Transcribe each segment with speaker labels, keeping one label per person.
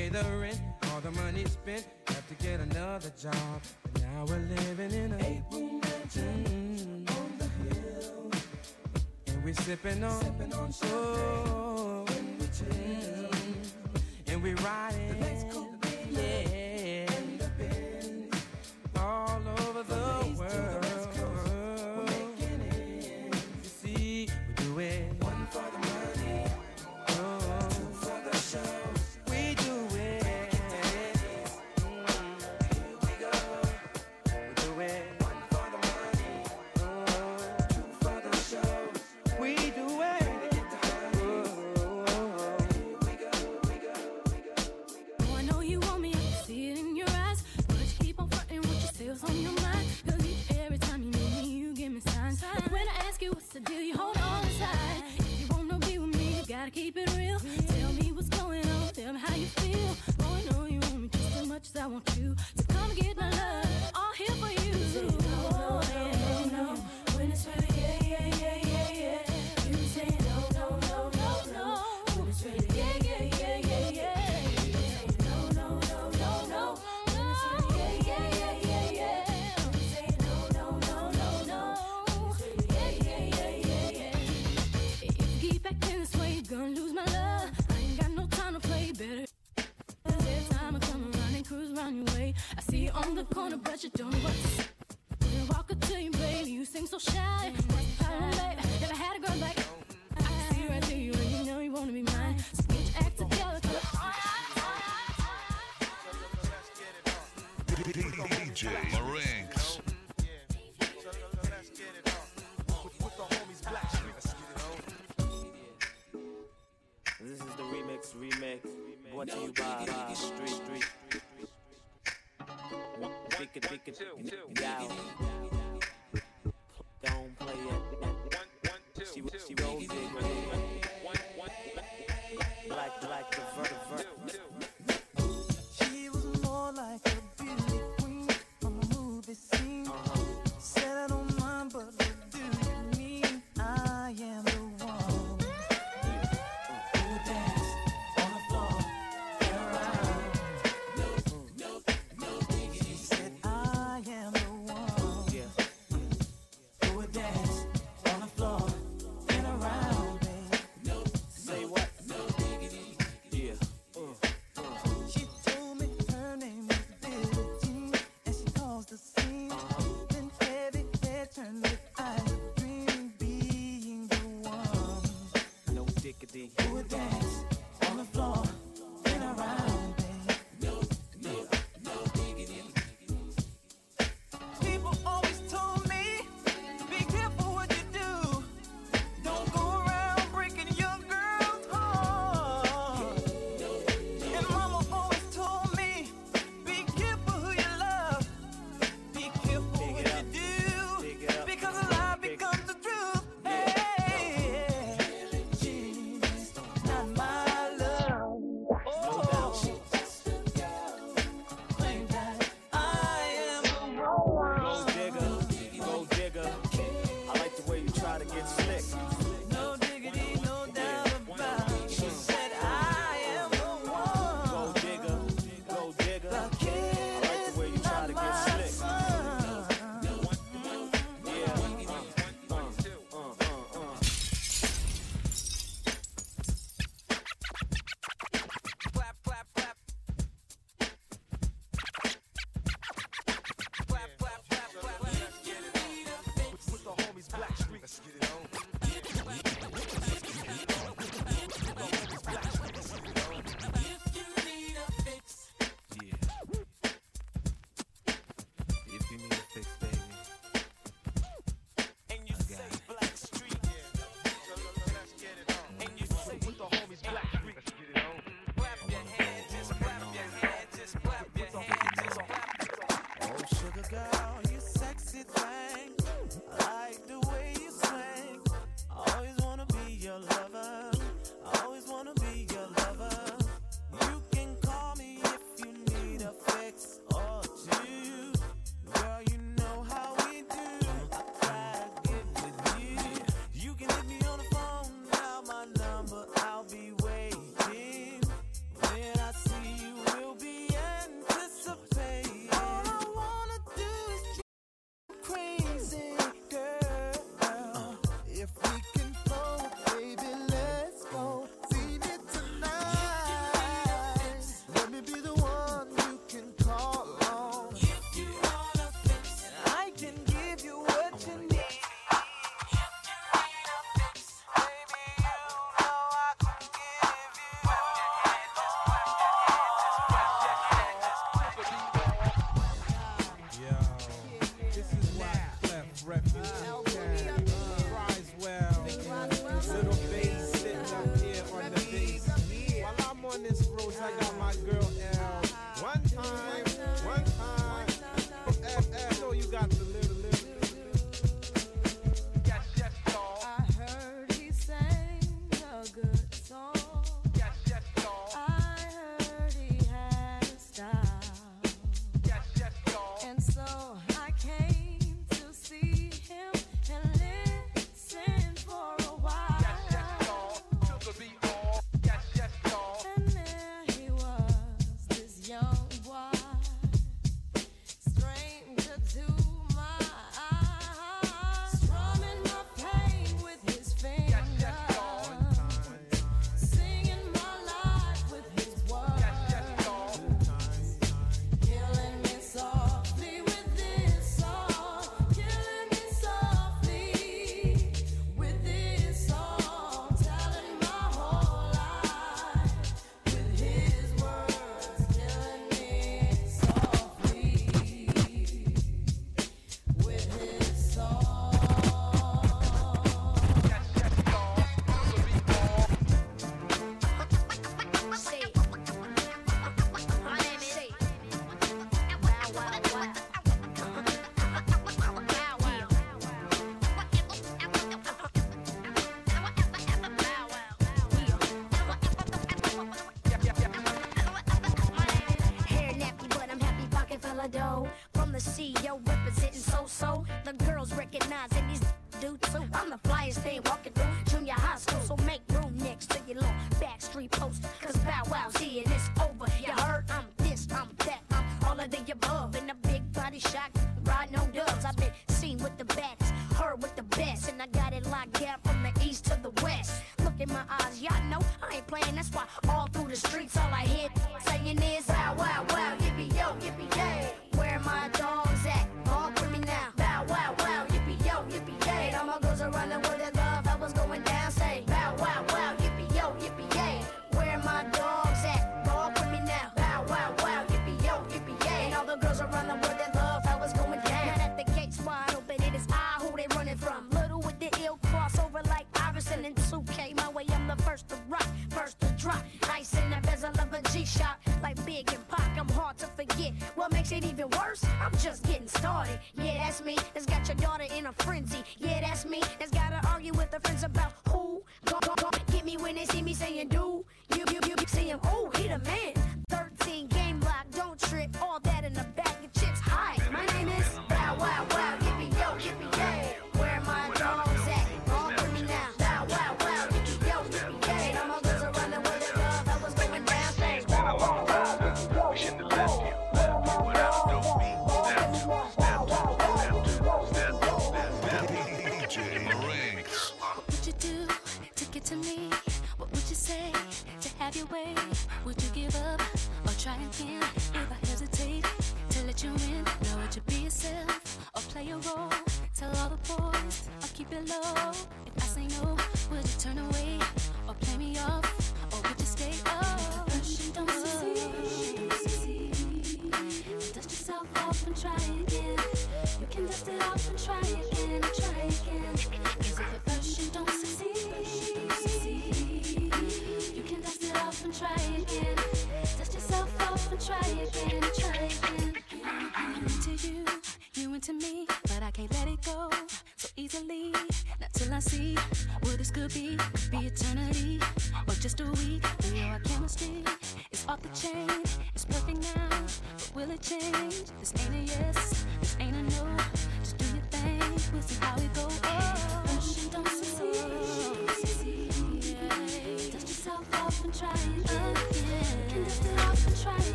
Speaker 1: pay the rent. All the money spent, have to get another job. And now we're living in a eight room mansion mm. on the hill. And we're sipping on, sipping on oh,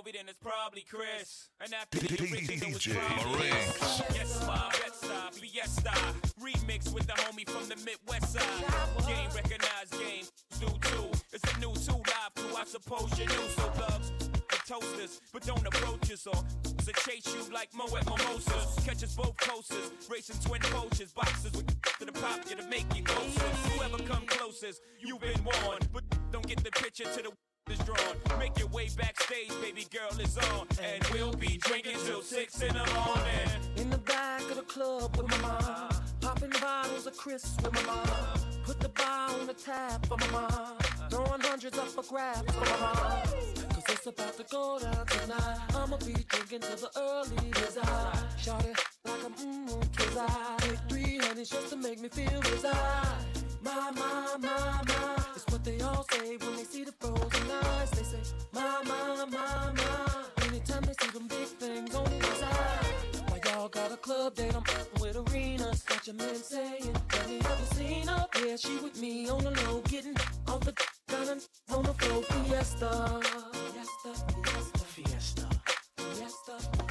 Speaker 1: Jovi, then it's probably Chris. And after the was probably Yes, my Fiesta. Remix with the homie
Speaker 2: from
Speaker 3: the Midwest side. Game recognized, game do too. It's a new two live crew, I suppose you knew. So thugs, toasters, but don't approach us or to chase you like Mo at Mimosas. Catch us both coasters, racing twin poachers, boxers with to the pop, you to make you closer. Whoever come closest, you've been warned, but don't get the picture to the is drawn. Make your way backstage, baby girl is on. And we'll be drinking till six in the morning.
Speaker 4: In the back of the club with my mom. Popping the bottles of Chris with my mom. Put the bar on the tap for my mom. Throwing hundreds up for grabs for my mom. Cause it's about to go down tonight. I'ma be drinking till the early desire. Shot it like a mmm, mm, cause I take three honeys just to make me feel desire. My, my, my, my. What they all say when they see the frozen eyes. They say, my, my, my, my. Anytime they see them big things on the side. Why y'all got a club date? I'm with arenas. Got your man saying, Have you ever seen her? Yeah, she with me on the low, getting off the down on the floor. Fiesta, fiesta, fiesta. Fiesta, fiesta.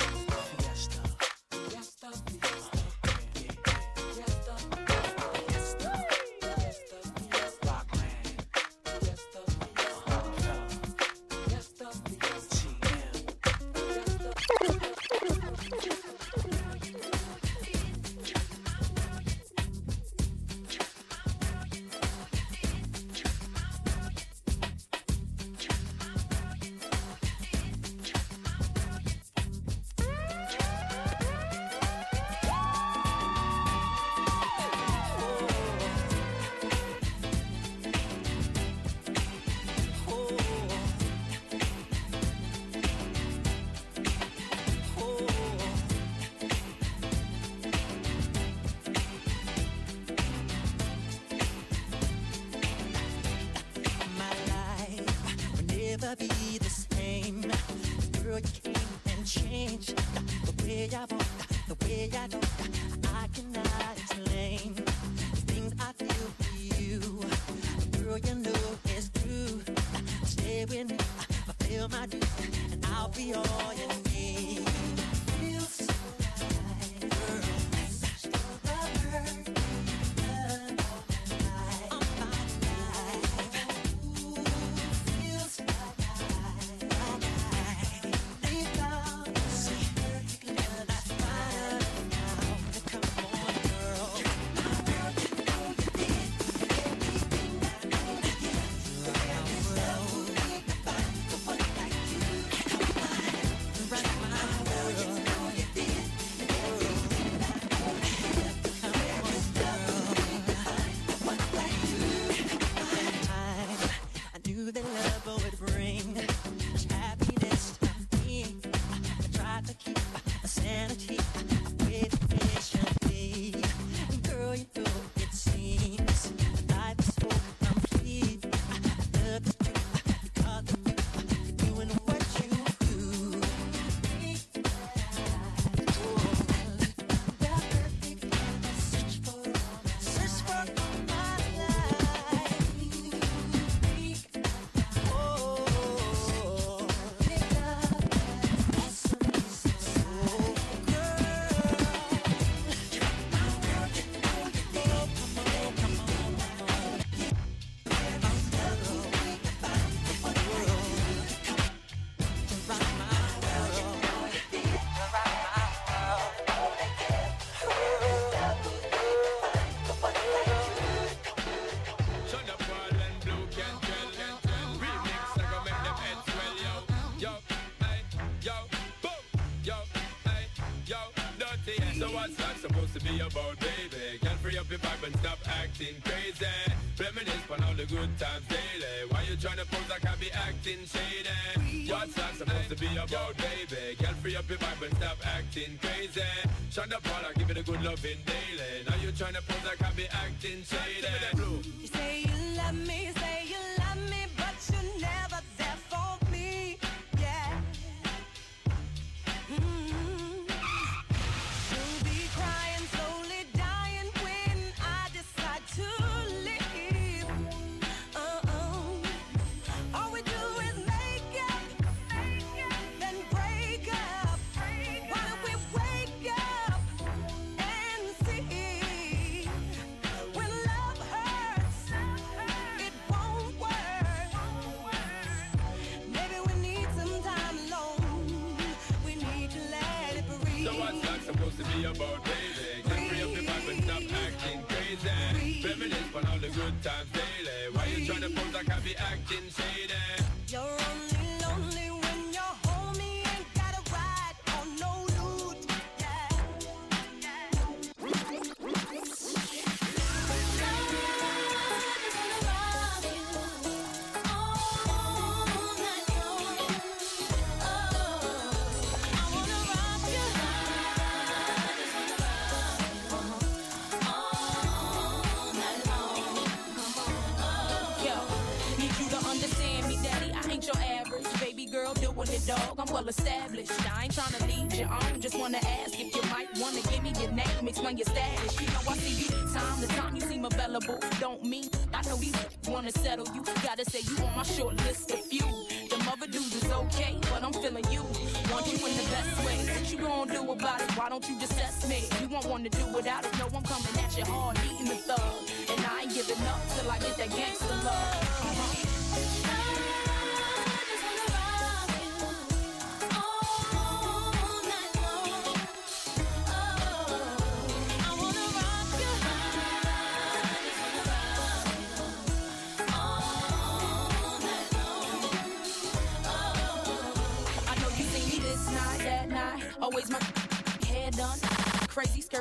Speaker 5: Trying to
Speaker 6: lead you on. Just wanna ask if you might wanna give me your name, explain your status. You know I see you time to time. You seem available. Don't mean I know these wanna settle you. Gotta say you on my short list of few. Them other dudes is okay, but I'm feeling you. Want you in the best way. What you gonna do about it? Why don't you just test me? You won't want to do without it. No, I'm coming at you hard, eating the thug. And I ain't giving up till I get that gangster love. Uh-huh.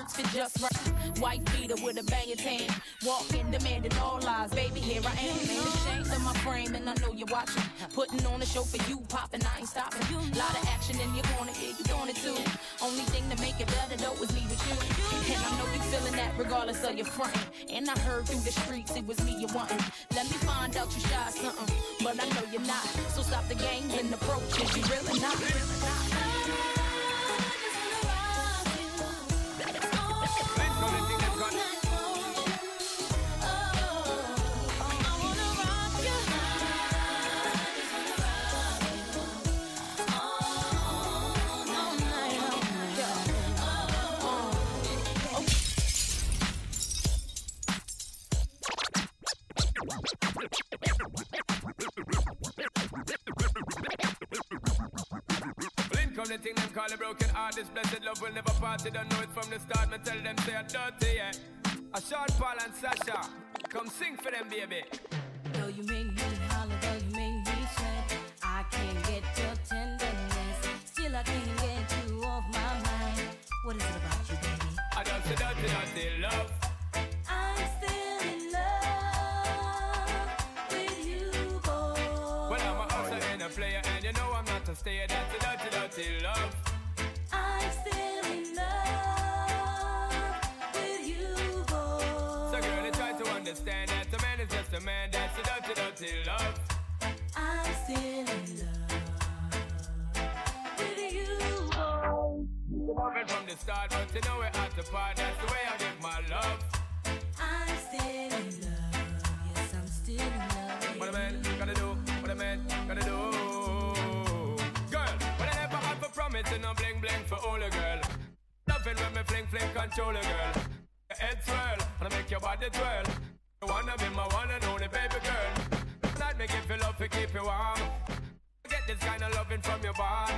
Speaker 6: Crazy fit just right. White beater with a banging tan. Walking, demanding all lies. Baby, here I am. Ain't ashamed of my frame, and I know you're watching. Putting on a show for you, popping, I ain't stopping. Lot of action in your corner, yeah, you doing it too. Only thing to make it better though is me with you. And I know you feeling that regardless of your frontin'. And I heard through the streets it was me you wantin'. Let me find out you shy something, but I know you're not. So stop the games and approaches, you really not. Really not.
Speaker 5: The thing them call a broken heart. This blessed love will never part. They don't know it from the start. Me tell them say I'm dirty, yeah. A short Paul and Sasha, come sing for them, baby.
Speaker 7: Though you make me holler, though you make me sweat, I can't get your tenderness. Still, I can't get you off my mind. What is it about you, baby?
Speaker 5: I just say dirty, dirty love.
Speaker 7: I'm still in love with you, boy.
Speaker 5: Well, I'm a hustler and a player, and you know I'm not a stayer. That's a dirty love.
Speaker 7: I'm still in love with you, boy.
Speaker 5: So, girl, they try to understand that a man is just a man. That's a dirty, dirty love.
Speaker 7: I'm still in love with you, boy.
Speaker 5: Loving from the start, but you know we're at the part. That's the way I give my love. Promise, and no bling bling for all a girl. Loving when me fling fling control a girl. Your head swirl, and I make your body twirl. You wanna be my one and only baby girl. Let me give you love to keep you warm. Get this kind of loving from your bond.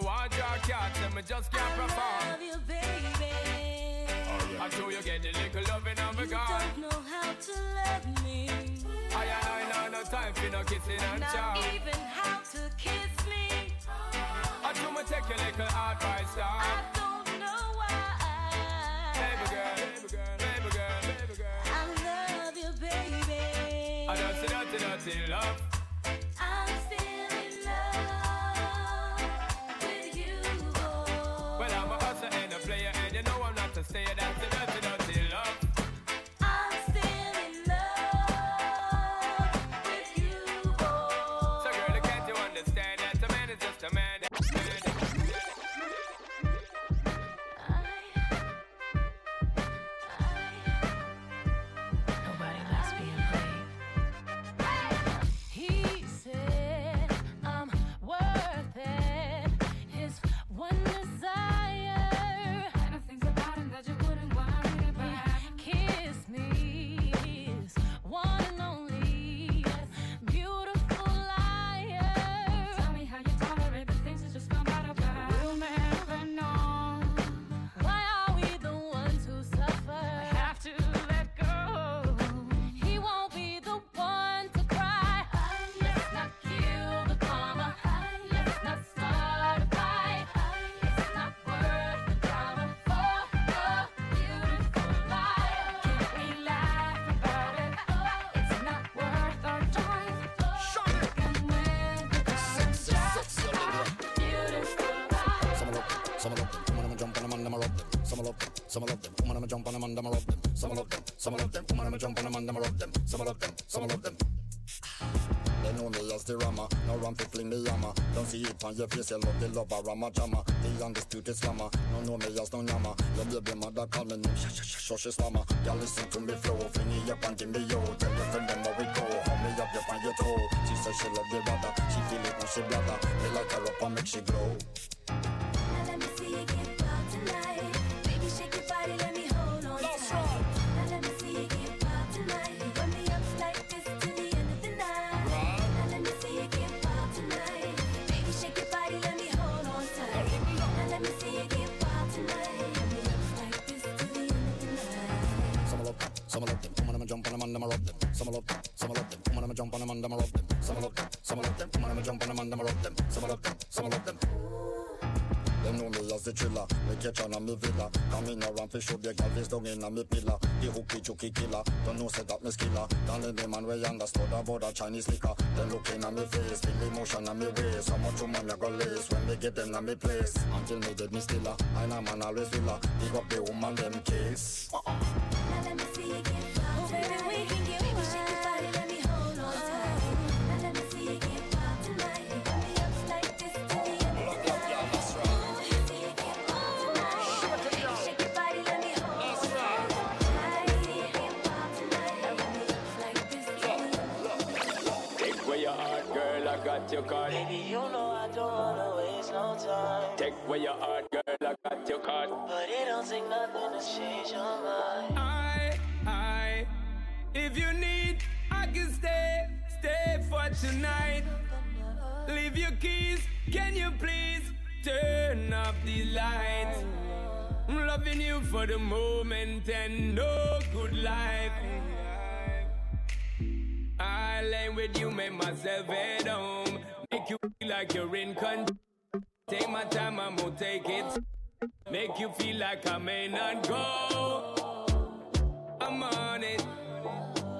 Speaker 5: Want your cat, and me just can't perform.
Speaker 7: I love you, baby.
Speaker 5: I show you get the little loving on my
Speaker 7: You
Speaker 5: God.
Speaker 7: don't know how to love me.
Speaker 5: I I no time for no kissing and
Speaker 7: Not
Speaker 5: chow.
Speaker 7: even how to kiss me.
Speaker 5: I do me take your little advice, dog.
Speaker 8: Your face, you love the lover, rama jama. The undisputed slammer, no know me as no yama. Your baby mother call me no sh sh sh sh slammer. Girl listen to me flow, fling it up and give me yo. Tell your friend them how we go, hold me up, you find your toe. She said she love the brother, she feel it when she blather. Me like her up and make she glow. Come in around fi show the girl face down in a me pillar The hooky chooky killer, don't know say that me skiller Don't let me man way understood about a Chinese liquor Them looking at me face, the emotion on me waist How much woman me go lace when me get them on me place? Until me dead me stiller, I know man always villa Pick up the woman them case
Speaker 9: Now let me see you get wild tonight. Baby, shake your body, let
Speaker 5: Take where your heart, girl, I got your card.
Speaker 10: But it don't take nothing to change your mind.
Speaker 5: I, I, if you need, I can stay, stay for tonight. Leave your keys, can you please turn off the lights? I'm loving you for the moment and no good life. I lay with you, make myself at home. Make you feel like you're in control. Take my time, I'm gonna take it. Make you feel like I may not go. I'm on it.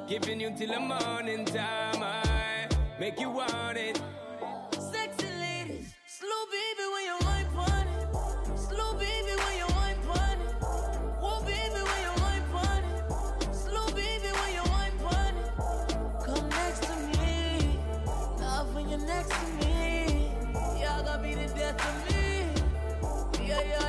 Speaker 5: Giving you till the morning time. I make you want it.
Speaker 10: Sexy ladies, slow baby when you wine pon it. Slow baby when you wine pon it. Whoa baby when you wine pon it. Slow baby when you wine pon it. Come next to me, love when you're next to me. Death of me. We are your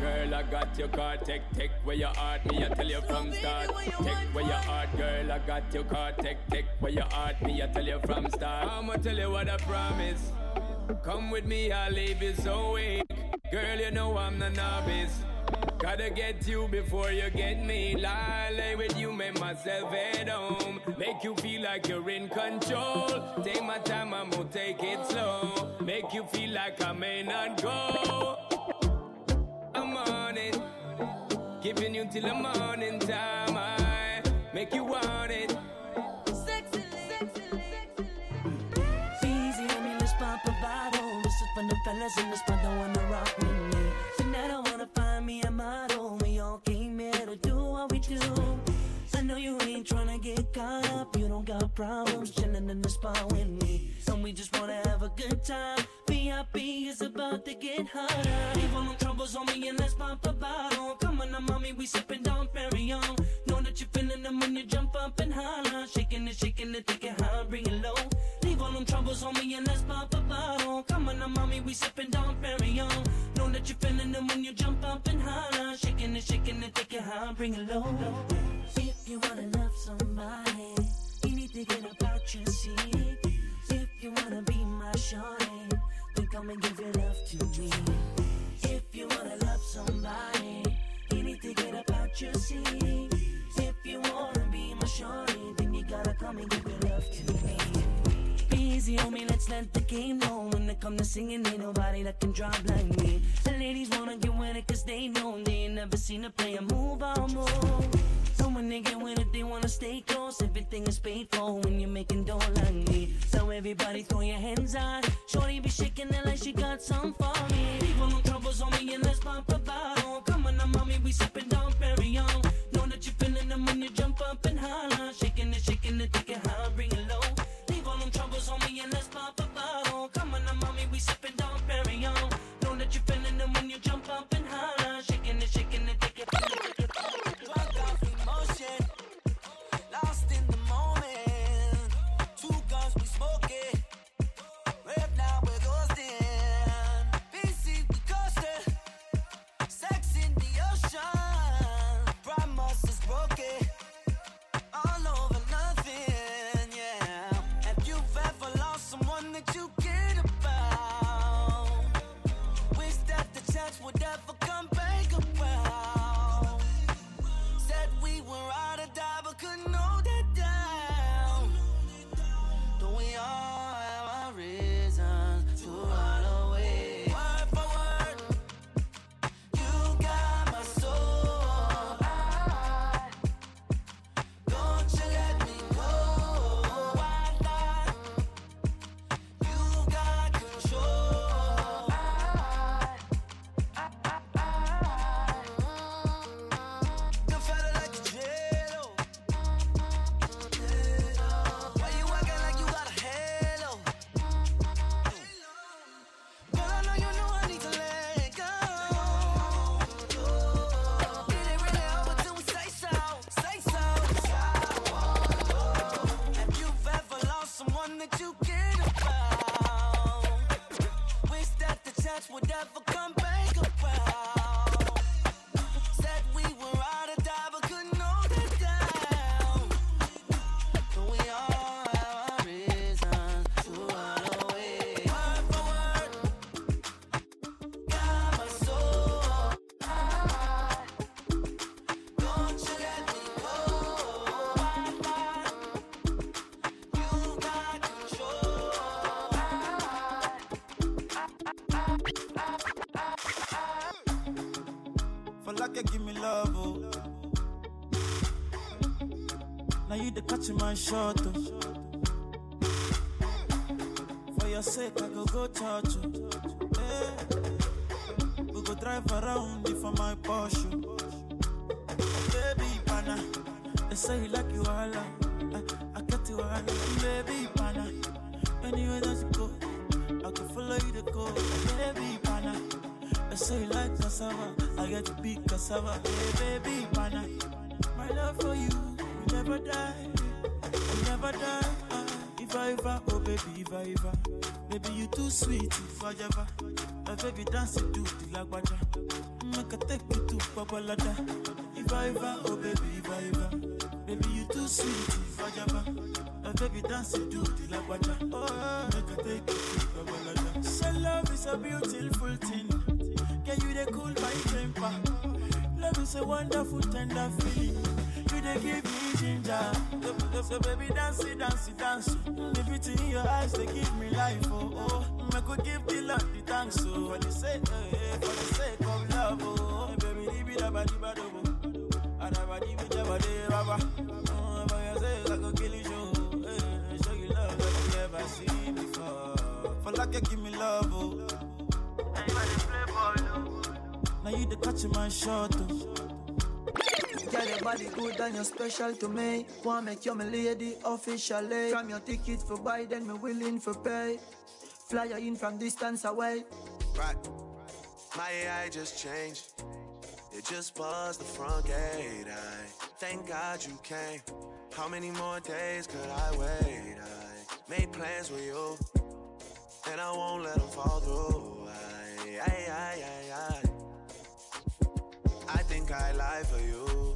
Speaker 5: girl. I got your card. Take, take where your heart. Me, I tell you from start. Take where your heart, girl. I got your card. Take, take where your heart. Me, I tell you from start. I'ma tell you what I promise. Come with me, I'll leave you so weak. Girl, you know I'm the novice. Gotta get you before you get me. Lie, lay with you, make myself at home. Make you feel like you're in control. Take my time, I'm gonna take it slow. Make you feel like I may not go. I'm on it. Giving you till the morning time. I make you want it.
Speaker 11: For the fellas in the spot that wanna rock with me. Tonight I wanna find me a model. We all came here to do what we do. I know you ain't tryna get caught up. You don't got problems chilling in the spot with me. And we just wanna have a good time. VIP is about to get hotter. Leave all them troubles on me and let's pop a bottle. Come on, now, mommy, we sipping Dom Perignon. Know that you're feeling them when you jump up and holler. Shaking it, shaking it, thinking how bring it low. Leave all them troubles on me and let's pop a bottle. Come on, now, mommy, we sipping Perignon. Know that you're feeling them when you jump up and. Shaking shaking low. If you wanna love somebody, you need to get about your seat. If you wanna be my shorty, then come and give your love to me. If you wanna love somebody, you need to get about your seat. If you wanna be my shorty, then you gotta come and give Easy on me, let's let the game know. When it come to singing, ain't nobody that can drop like me. The ladies wanna get with it cause they know they ain't never seen a player move on move. So when they get with it, they wanna stay close. Everything is paid for when you're making dough like me. So everybody throw your hands out. Shorty be shaking it like she got some for me. All them troubles on me and let's pop a bottle. Come on now, mommy, we sipping Dom Perignon. Know that you're feeling them when you jump up and holler. Shaking it, shaking it, take it
Speaker 12: bring you
Speaker 13: catch my shot, oh. For your sake, I go go church, oh. Eh. We go drive around you for my Porsche. Baby, pana, they say you like you all, I, I get you all, baby, pana. Anywhere that you go, I can follow you to go, baby, pana. They say you like cassava, I get to be cassava, If
Speaker 14: good and you're special to me. Wanna make you my lady officially. From your ticket for buy, then me willing for pay. Fly you in from distance away.
Speaker 15: Right. My AI just changed. It just buzzed the front gate. I thank God you came. How many more days could I wait? I made plans with you, and I won't let them fall through. I, I, I, I, I. I think I lie for you.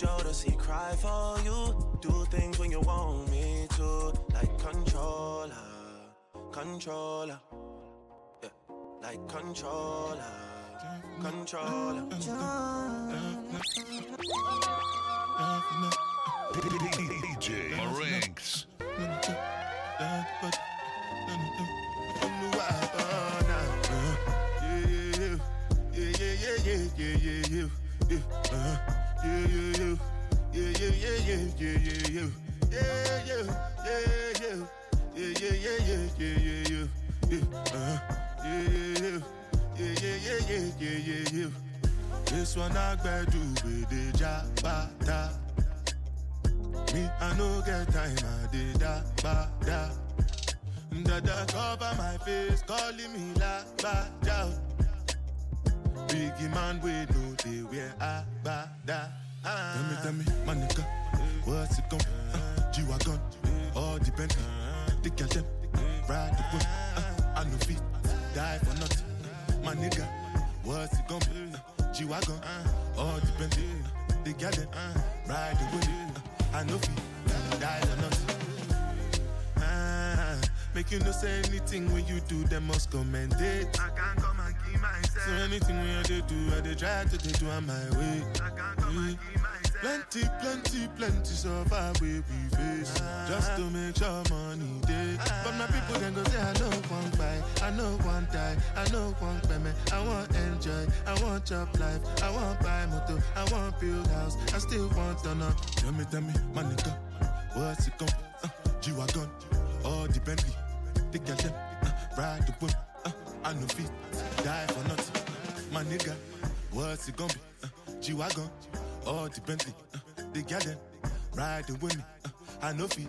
Speaker 15: Jodeci cry for you. Do things when you want me to, like controller, controller, yeah, like controller, controller.
Speaker 16: DJ Marinks.
Speaker 17: Yeah, yeah, yeah, yeah, yeah, yeah, yeah, yeah. Yeah, yeah, yeah, yeah, yeah, yeah. Yeah, yeah, yeah, yeah. Yeah, yeah, yeah, yeah, yeah, yeah. Yeah, uh-huh. yeah, yeah, yeah. Yeah, yeah, yeah, yeah, yeah, yeah, you. This one I with the. Me, I no get time, I did da ba da. Dada cover my face, calling me la ba da. Biggie man, we know they wear a ba da. Tell me, tell me, my nigga, what's it gon' be? Uh, G-Wagon, all the Bentley, the girl them, ride the whip. Uh, I no feet, die for nothing. My nigga, what's it gon' be? Uh, G-Wagon, all the Bentley, the girl them, ride the whip. Uh, I no feet, die for nothing. Ah, make you no say anything when you do, them must commend it. I can't come and myself. So anything when I do, do, I dey try to do on my way. I can't come. Plenty, plenty, plenty suffer we we face just to make sure money day. But my people then go say I know one buy, I know one die, I know one payment. I want enjoy, I want job life, I want buy motor, I want build house, I still want to know. Tell me, tell me, my nigga, what's it gon' uh, G-Wagon, all the Bentley, the girl them, uh, ride the whip, I no feet, die for nothing. My nigga, what's it gonna be? Uh, G-Wagon, all the Bentley, uh, the girl them, riding with me, uh, I no feet.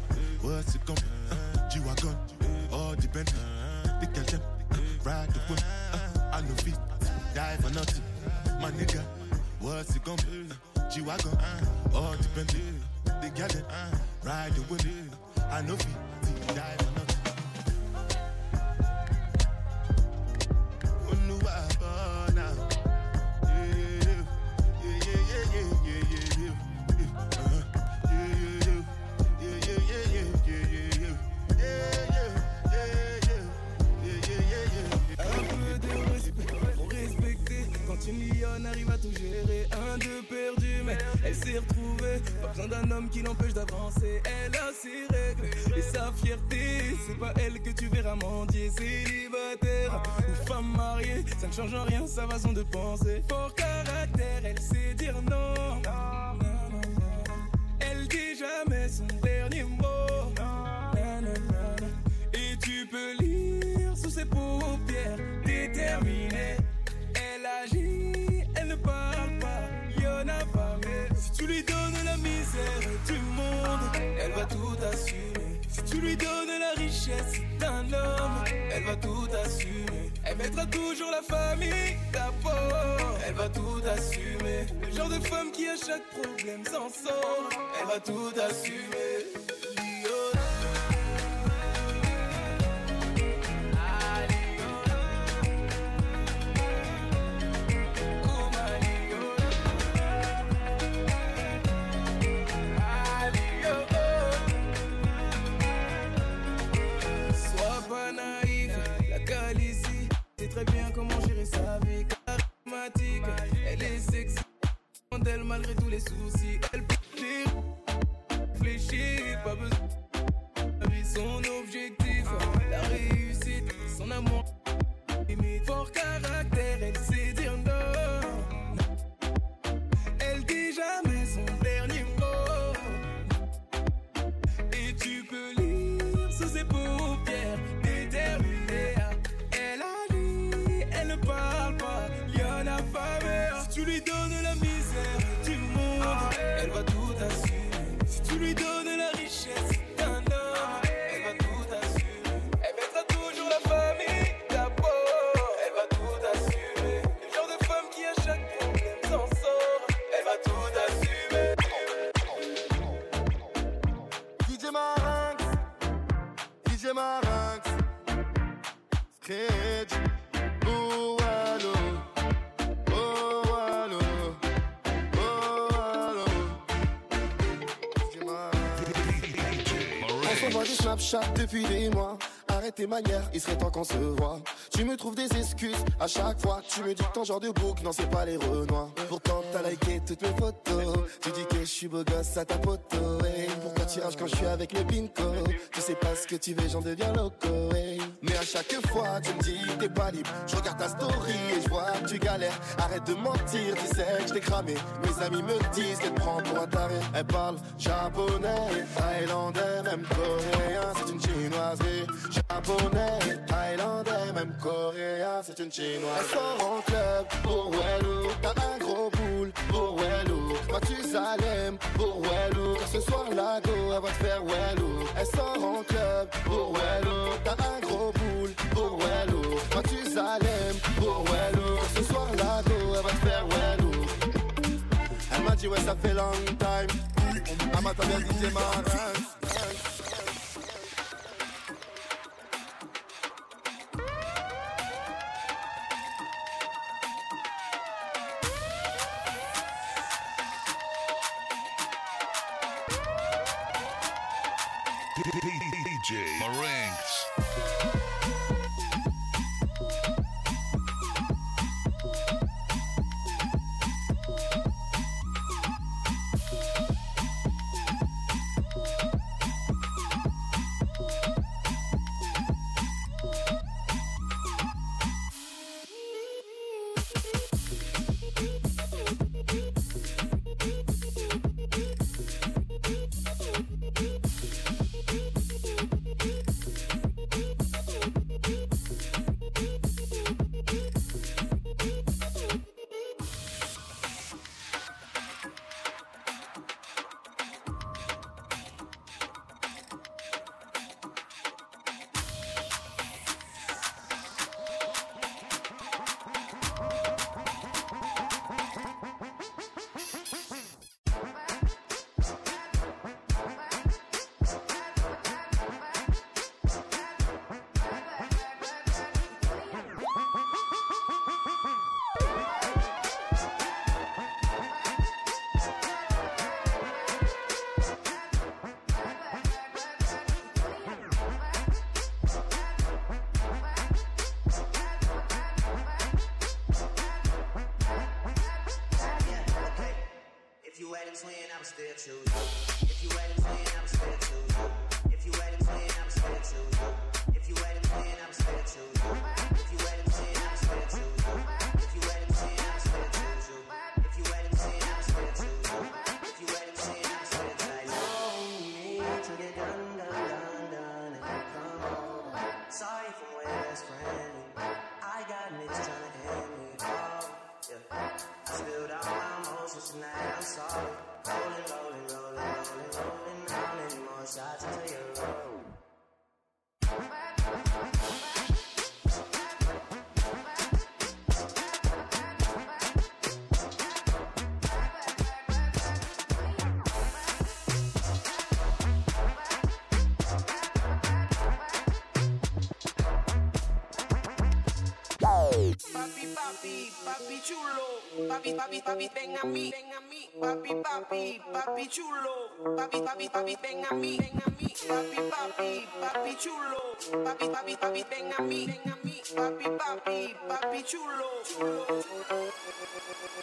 Speaker 17: What's it be? Uh, G-Wagon, all Bentley, the girl uh, ride the whip. Uh, I no feet, die for nothing. My nigga, what's it be? Uh, G-Wagon, uh, all Bentley, the girl uh, ride the whip. I no feet, die for nothing.
Speaker 18: Quand une lionne arrive à tout gérer Un de perdu mais elle s'est retrouvée. Pas besoin d'un homme qui l'empêche d'avancer Elle a ses règles et sa fierté C'est pas elle que tu verras mendier Célibataire ou femme mariée. Ça ne change en rien sa façon de penser. Fort caractère, elle sait dire non. Elle dit jamais son dernier mot. Et tu peux lire sous ses paupières Déterminée tu lui donnes la misère du monde Elle va tout assumer. Si tu lui donnes la richesse d'un homme Elle va tout assumer. Elle mettra toujours la famille d'abord Elle va tout assumer. Le genre de femme qui à chaque problème s'en sort Elle va tout assumer. Lionel. Sa vie. Charismatique, elle est sexy, elle malgré tous les soucis. Elle réfléchit, pas besoin son objectif, la réussite, son amour. Limite, fort caractère, elle sait tu lui donnes la misère du monde, elle va tout assumer. Si tu lui donnes la richesse d'un homme, elle va tout assumer. Elle mettra toujours la famille d'abord, elle va tout assumer. Le genre de femme qui à chaque problème s'en sort, elle va tout assumer.
Speaker 19: DJ Marinx, DJ Marinx, Snapchat depuis des mois. Arrête tes manières, il serait temps qu'on se voit. Tu me trouves des excuses à chaque fois. Tu me dis que ton genre de bouc, non, c'est pas les renois. Pourtant, t'as liké toutes mes photos. Tu dis que je suis beau gosse à ta hey. Pourquoi tu rages quand je suis avec le bingo? Tu sais pas ce que tu veux, j'en deviens loco. Mais à chaque fois, tu me dis t'es pas libre. Je regarde ta story et je vois que tu galères. Arrête de mentir, tu sais que je t'ai cramé. Mes amis me disent qu'elle prend pour un taré. Elle parle japonais, thaïlandais, même coréen. C'est une chinoiserie. Japonais, thaïlandais, même coréen. C'est une chinoise. Elle sort en club pour Wellou. T'as un gros boule pour Wellou. Mathusalem pour Wellou. Car ce soir, la go, elle va te faire Wellou. Elle sort en club pour Wellou. T'as un gros boule pour Wellou. Mathusalem pour Wellou. Car ce soir, la go, elle va te faire Wellou. Elle m'a dit, ouais, ça fait long time. Elle m'a bien dit, marin.
Speaker 20: Papi, chulo. Papi, papi, papi, ven a mí, ven a mí. Papi, papi, papi chulo. Papi, papi, papi, ven a mí, ven a mí. Papi, papi, papi chulo. Papi, papi, papi, ven a mí, ven a mí. Papi, papi, papi chulo.
Speaker 21: Suavemente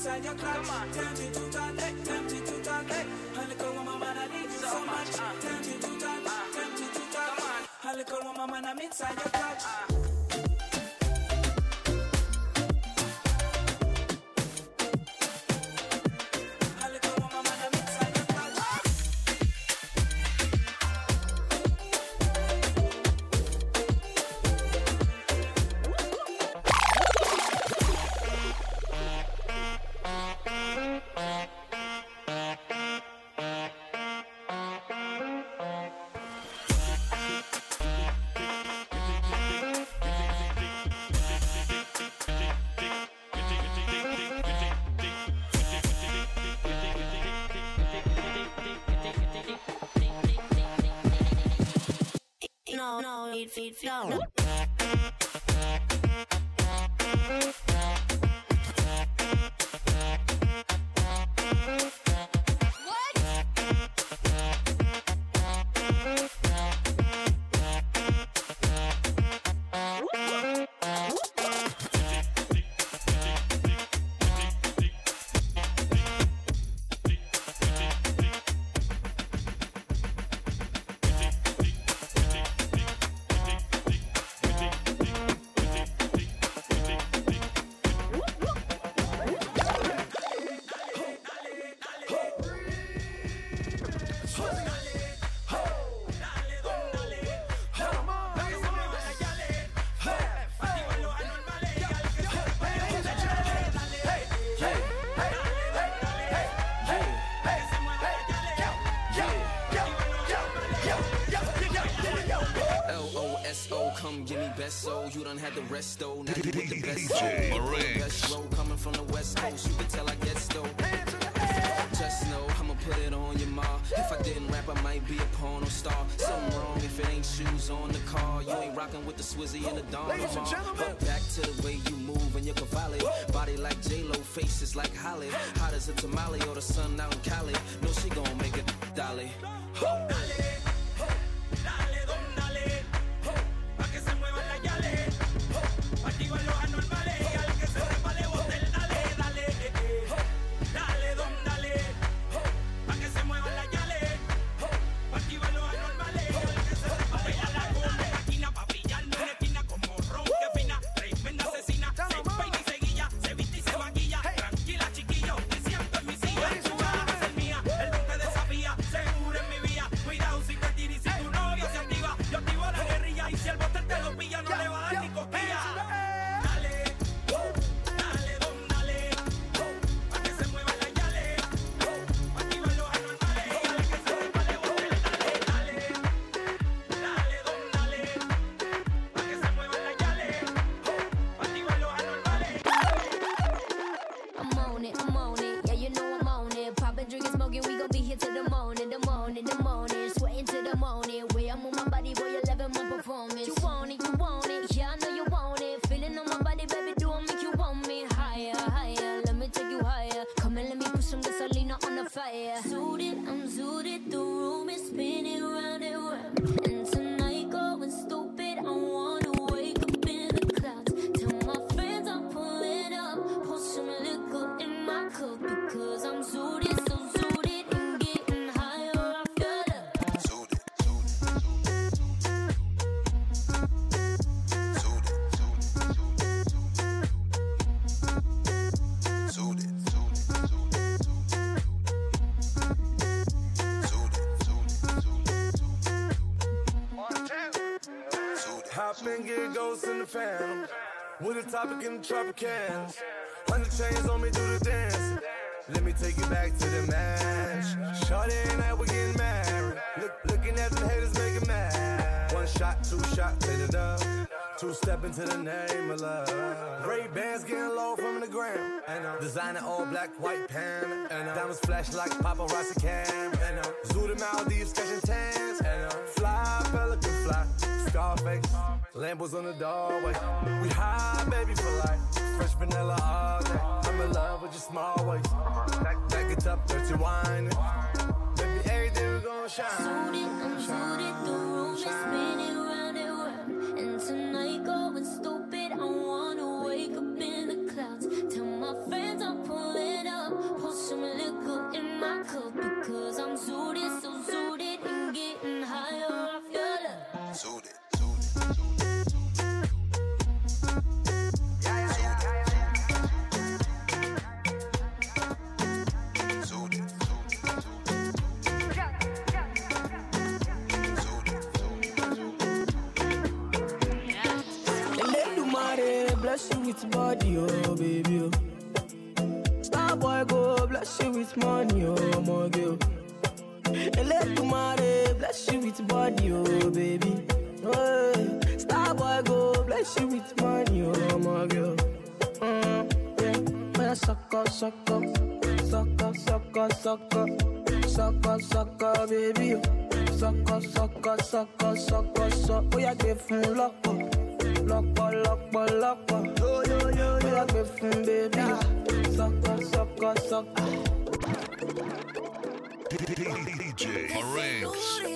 Speaker 22: inside your clutch. Tempted to touch, tempted to touch. A little woman, man, I need you so much. Tempted to touch, tempted to touch. A little woman, man, I'm inside your clutch.
Speaker 16: Flow.
Speaker 23: With the Don
Speaker 15: Ladies and gentlemen. With a topic in the Tropicans. Hundred chains on me, do the dance. Let me take you back to the match. Shorty and I, we getting married. Look, looking at the haters, making mad. One shot, two shot, take it up. Two step into the name of love. Ray-Bans getting low from the ground. And uh, designer all black, white pan. And diamonds flash like paparazzi cam. And uh, zoo the Maldives catching tans. Lambos on the doorway. We high, baby, for life. Fresh vanilla all day. I'm in love with your small waist. Back, it up, dirty wine. Baby, everything we gon' shine.
Speaker 10: I'm Suited, I'm suited. The room is spinning round and round. And tonight
Speaker 24: going stupid. I wanna wake up in the clouds. Tell my friends I'm pulling up. Pour some liquor in my cup because I'm suited, so suited and getting higher off your love. Suited. bless you with body, oh baby. Oh. Star boy go bless you with money, oh my girl. And let Eledumare bless you with body, oh baby. Oh. Star boy go bless you with money, oh my eh, girl. Oh, oh.
Speaker 10: Mm, yeah, suck up, suck up, suck up, suck up, suck up sọkọ sọkọ bébí o sọkọ sọkọ sọkọ sọkọ sọ ó yà gbé fún lọ́pọ̀ lọ́pọ̀lọpọ̀ lọ́pọ̀ bóyá fún bébí sọ́kọ́ sọ́kọ́ sọ́kọ́. DJ Orange.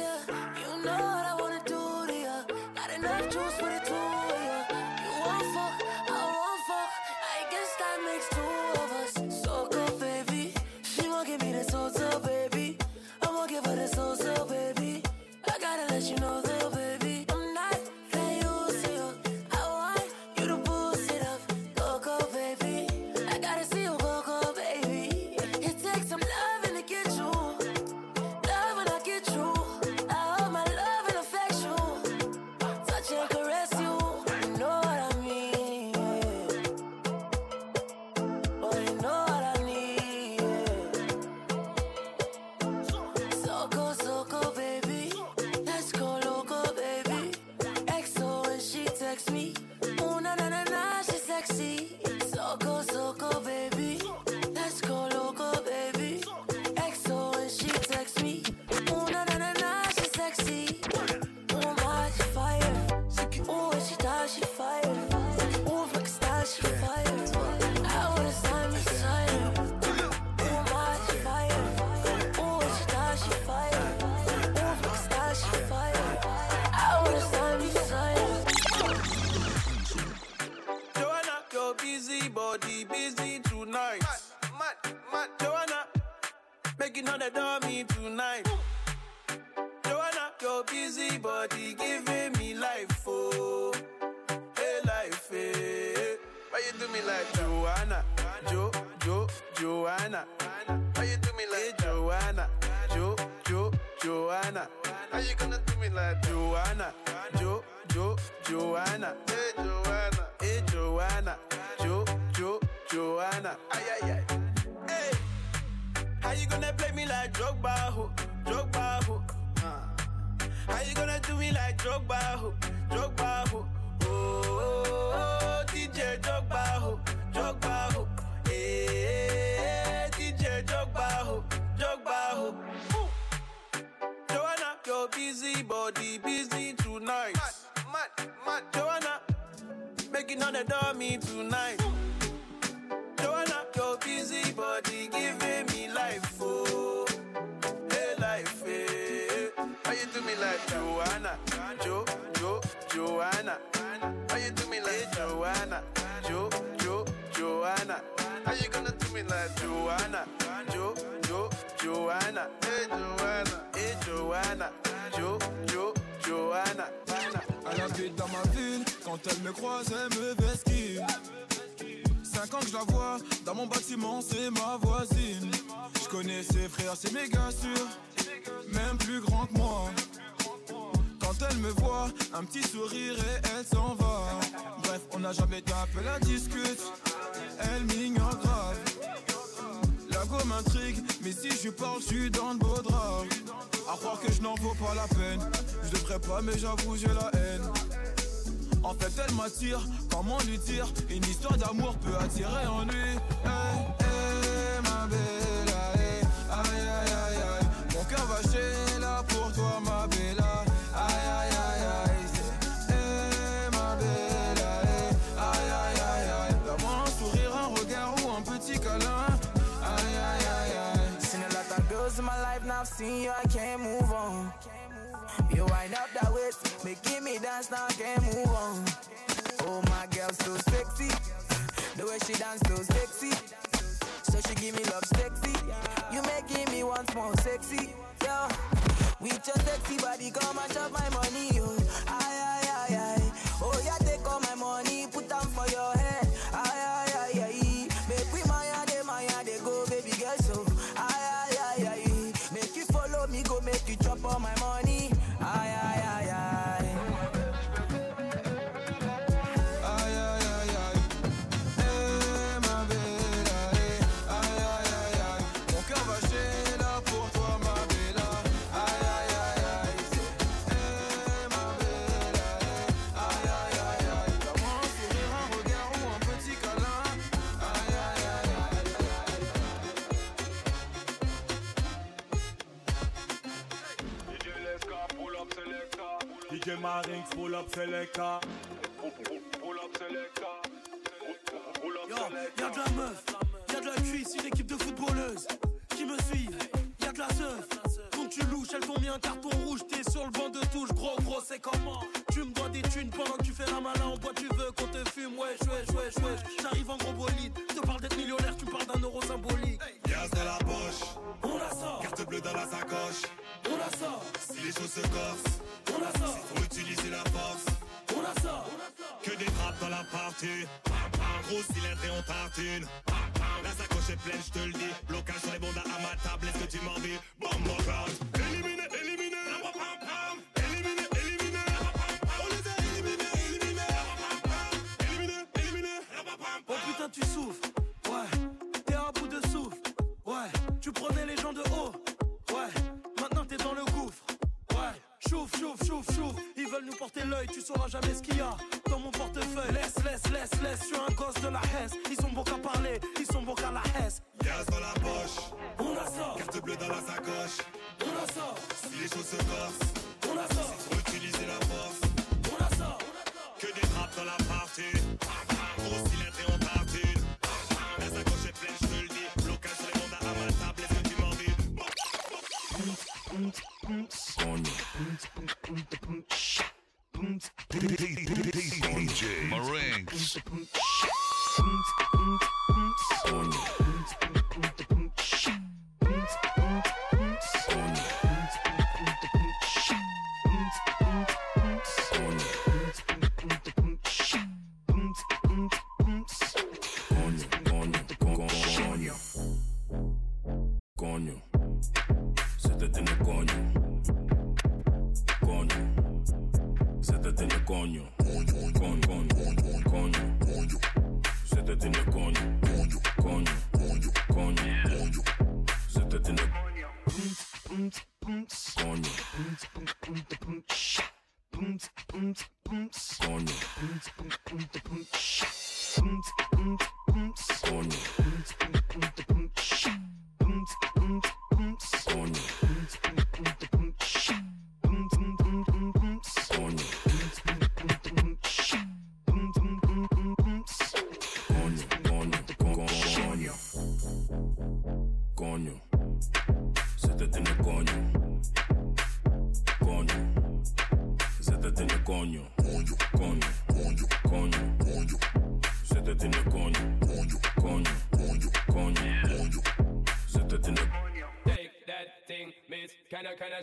Speaker 10: Two adore me
Speaker 25: to. Mais j'avoue j'ai la haine. En fait elle m'attire, comment lui dire? Une histoire d'amour peut attirer en lui. Hey hey, ma bella, hey aïe aïe aïe. Mon cœur va chercher là pour toi, ma bella, aïe aïe aïe. Hey ma bella, hey aïe aïe aïe. D'un sourire, un regard ou un petit câlin. Aïe aïe aïe.
Speaker 26: C'est une de la plus belle de
Speaker 27: ma
Speaker 26: vie, maintenant
Speaker 27: que je
Speaker 28: t'ai vue,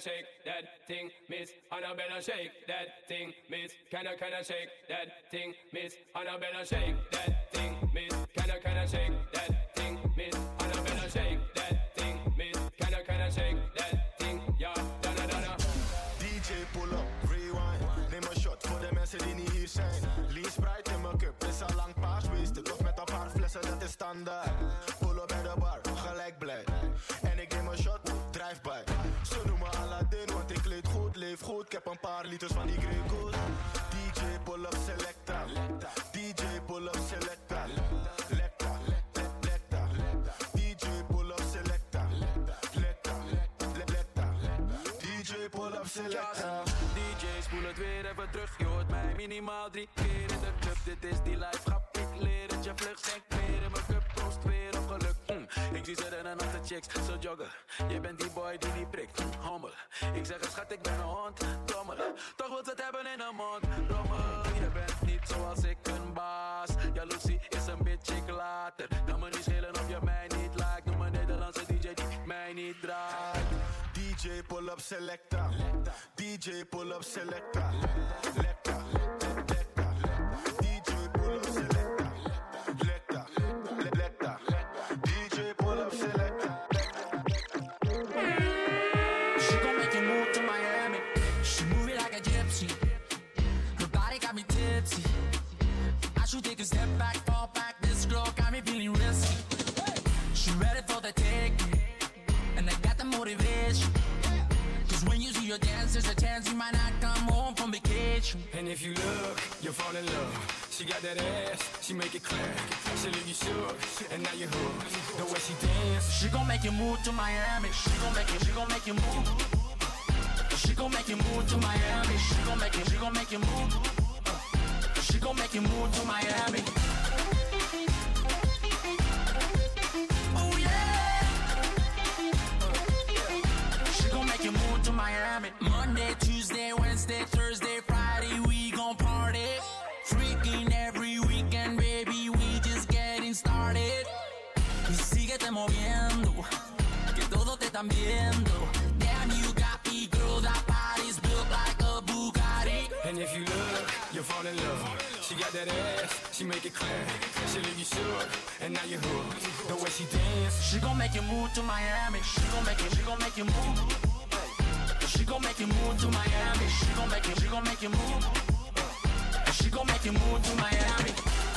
Speaker 17: shake that thing, miss? Annabella. Shake that thing, miss. Can I, can I shake that thing, miss? Annabella. Shake that thing, miss. Can I, can I shake that
Speaker 29: terug, je hoort mij minimaal drie keer in de club. Dit is die life, ga ik leren, je vlug. Zijn meer mijn cup. Proost weer op geluk, mm. ik zie ze rennen onze chicks, zo joggen. Je bent die boy die niet prikt, mm, hommel. Ik zeg het schat, ik ben een hond, dommel. Toch wil ze het hebben in een mond, rommel. Je bent niet zoals ik, een baas. Jaloezie is een beetje klater. later. Kan me niet schelen of je mij niet lijkt Noem een Nederlandse DJ die mij niet draait.
Speaker 30: DJ, pull up, selecta DJ pull up
Speaker 11: selector. Let move to Miami. She gon' make you, she gon' make you move. She gon' make you move to Miami. She gon' make you, she gon' make you move. She gon' make you move to Miami. Viendo. Damn, you got me, girl, that body's built like a Bugatti.
Speaker 5: And if you look, you'll fall in love. She got that ass, she make it clear. She leave you shook, and now you're hooked. The way she dance,
Speaker 11: She gon' make you move to Miami. She gon' make you, she gon' make you move. She gon' make you move to Miami. She gon' make you, she gon' make you move. She gon' make you move to Miami.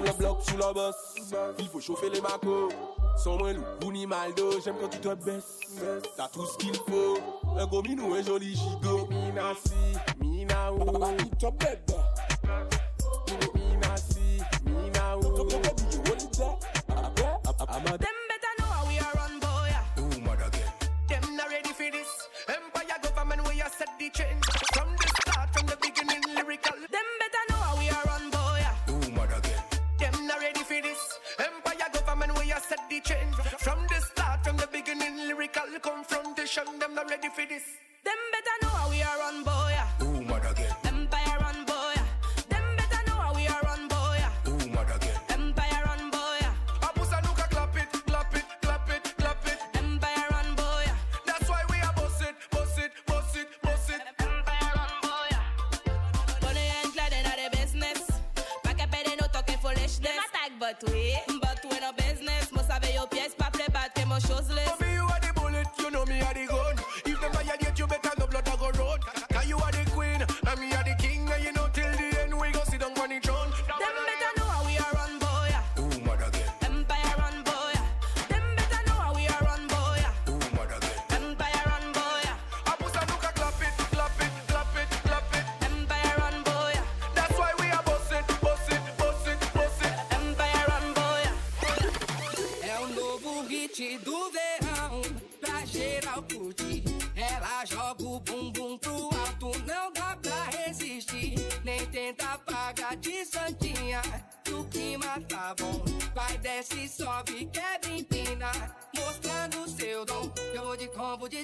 Speaker 25: Manqué foot au
Speaker 31: Blanc, blanc, blanc sous la bosse. Il faut chauffer les macos. Sans moins loup ou ni maldo. J'aime quand tu te baisses. T'as tout ce qu'il faut. Un gros minou, un joli gigot. Mina si, mina ou. Top bed. Mina si, mina ou.
Speaker 20: Them better know how we are run, boy.
Speaker 25: Ooh, mother girl.
Speaker 20: Them not ready for this. Empire government where you set the trend. Where you set the trend. From the start, from the beginning, lyrical confrontation. Them not ready for this. Them better know how we are run, boy.
Speaker 25: Ooh, mother girl.
Speaker 20: Empire run, boy. Them better know how we are run, boy.
Speaker 25: Ooh, mother girl.
Speaker 20: Empire run, boy.
Speaker 31: Abusa nuka clap it, clap it, clap it, clap it.
Speaker 20: Empire run, boy.
Speaker 31: That's why we are boss it, boss it, boss it, boss it.
Speaker 20: Empire run, boy. Bonne and glad in the business. Pas qu'à peine nous talking foolishness. Them attack, but we, but we play bad,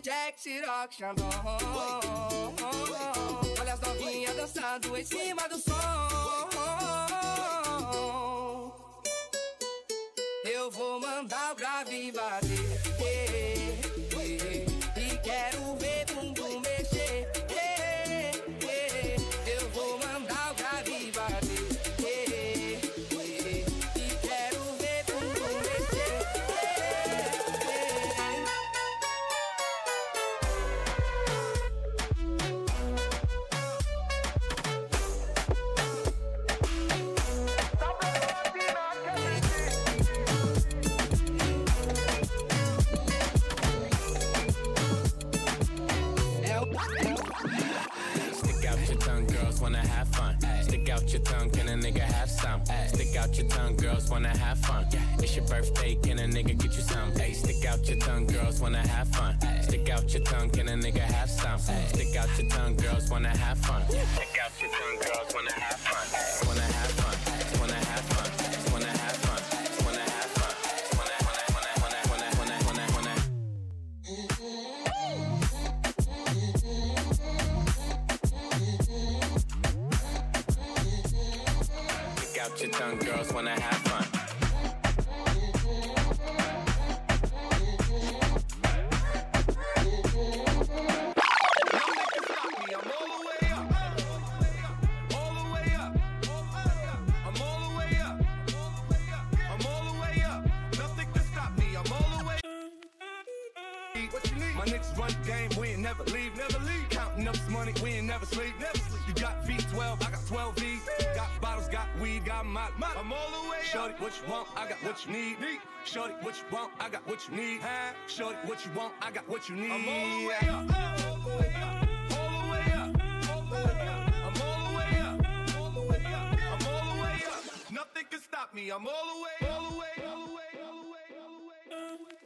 Speaker 18: Jack, Ciroc, Xandão. Olha as novinhas dançando em cima do som. Eu vou mandar o grave bater.
Speaker 32: Birthday, can a nigga get you some? Hey, stick out your tongue, girls wanna have fun. Stick out your tongue, can a nigga have some? Stick out your tongue, girls wanna have fun. Stick out your tongue, girls wanna have fun. Wanna have fun. Wanna have fun. Wanna have fun. Your tongue, girls wanna have
Speaker 33: Shorty, what you want? I got what you need. Huh? Shorty, what you want? I got what you need. I'm all the way up. All the way up. All the way up. All the way up. I'm all the way up. All the way up. I'm all the way up. Nothing can stop me. I'm all the way, all the way, all the way, all the way, all the way.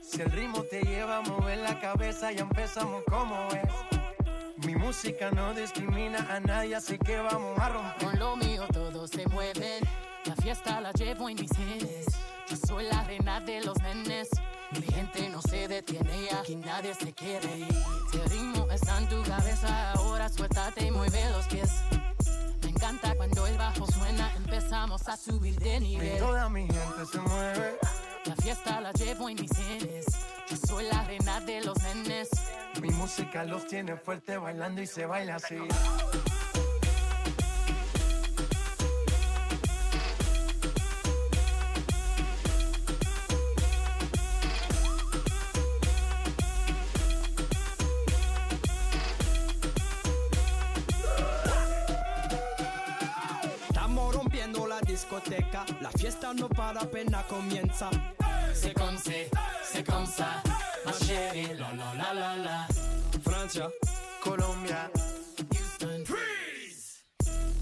Speaker 15: Si el ritmo te lleva a mover la cabeza, ya empezamos como es. Mi música no discrimina a nadie, así que vamos a romper.
Speaker 1: Con lo mío todos se mueven. La fiesta la llevo en mis genes. Yo soy la reina de los nenes. Mi gente no se detiene y aquí nadie se quiere ir. El ritmo está en tu cabeza, ahora suéltate y mueve los pies. Me encanta cuando el bajo suena, empezamos a subir de
Speaker 15: Y
Speaker 1: nivel.
Speaker 15: toda mi gente se mueve.
Speaker 1: La fiesta la llevo en mis genes. Yo soy la reina de los nenes.
Speaker 15: Mi música los tiene fuerte bailando y se baila así.
Speaker 11: La discoteca, la fiesta no para apenas comienza.
Speaker 1: C'est comme c'est, c'est comme ça, ma chérie, la la la la la.
Speaker 11: Francia,
Speaker 15: Colombia,
Speaker 1: Houston, freeze.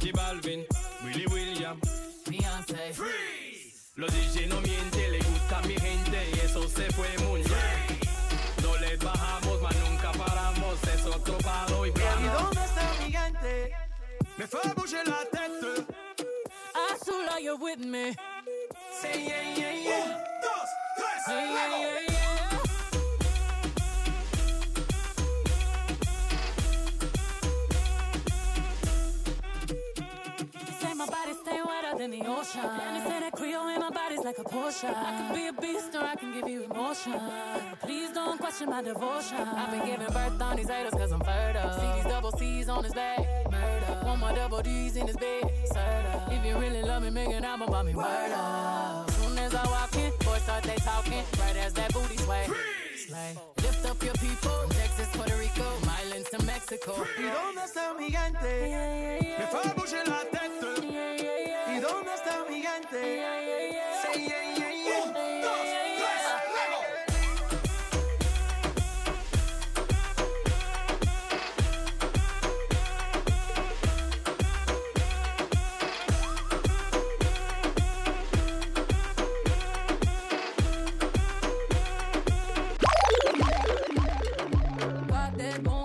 Speaker 11: J Balvin, Willy William,
Speaker 1: Beyoncé,
Speaker 11: freeze. Los DJ no mienten, le gusta a mi gente y eso se fue muy bien. No les bajamos, mas nunca paramos, es otro palo y
Speaker 15: ¿Y
Speaker 11: plano.
Speaker 15: dónde está mi gente?
Speaker 11: Me fue bouger la.
Speaker 1: I feel you're with me.
Speaker 11: Say yeah, yeah, yeah.
Speaker 1: Yeah, yeah, yeah, yeah. Than the ocean. And they say that Creole in my body's like a Porsche. I can be a beast or I can give you emotion. Please don't question my devotion. I've been giving birth on these haters cause I'm fertile. See these double C's on his back. Murder. Want my double D's in his bed. Serta. If you really love me, make an album about me. Up. Soon as I walk in, boys start they talking. Right as that booty sway. Slay. Lift up your people. From Texas, Puerto Rico, Islands to Mexico.
Speaker 15: ¿Y dónde está mi gente?
Speaker 11: Me fue bouger
Speaker 15: gente?
Speaker 11: Say yeah, yeah, yeah.
Speaker 12: Toi t'es bon qu'à planer,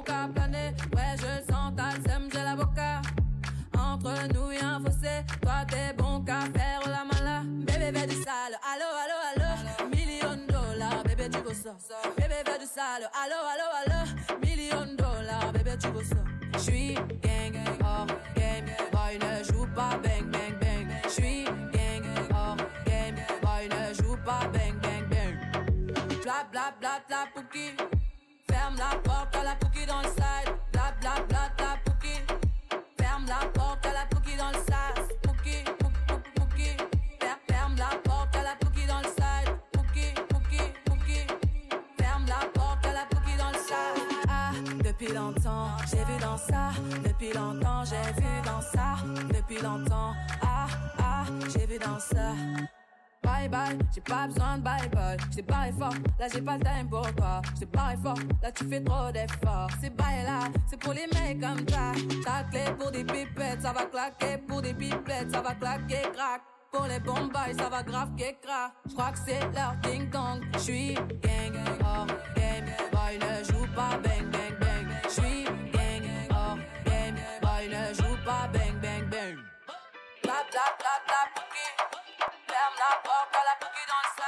Speaker 12: la porte à la pouki dans le side. Bla bla bla bla pouki. Ferme la porte à la pouki dans le sas. Pouki, pouki. Fer- Ferme la porte à la pouki dans le side. Pouki, pouki, pouki. Ferme la porte à la pouki dans le sas. Ah, depuis longtemps, j'ai vu dans ça. Depuis longtemps, j'ai vu dans ça. Depuis longtemps, ah, ah, j'ai vu dans ça. J'ai pas besoin de bye bye. J't'ai barré fort, là j'ai pas le time pour toi. J't'ai barré fort, là tu fais trop d'efforts. C'est bye là, c'est pour les mecs comme ça. Ta clé pour des pipettes, ça va claquer. Pour des pipettes, ça va claquer, crack. Pour les bombes, ça va grave crack. J'crois que c'est leur ding dong. J'suis gang, hors game. Boy ne joue pas bang bang bang. J'suis gang, hors game. Boy ne joue pas bang bang bang. Bla bla bla la porte à la pouki dans le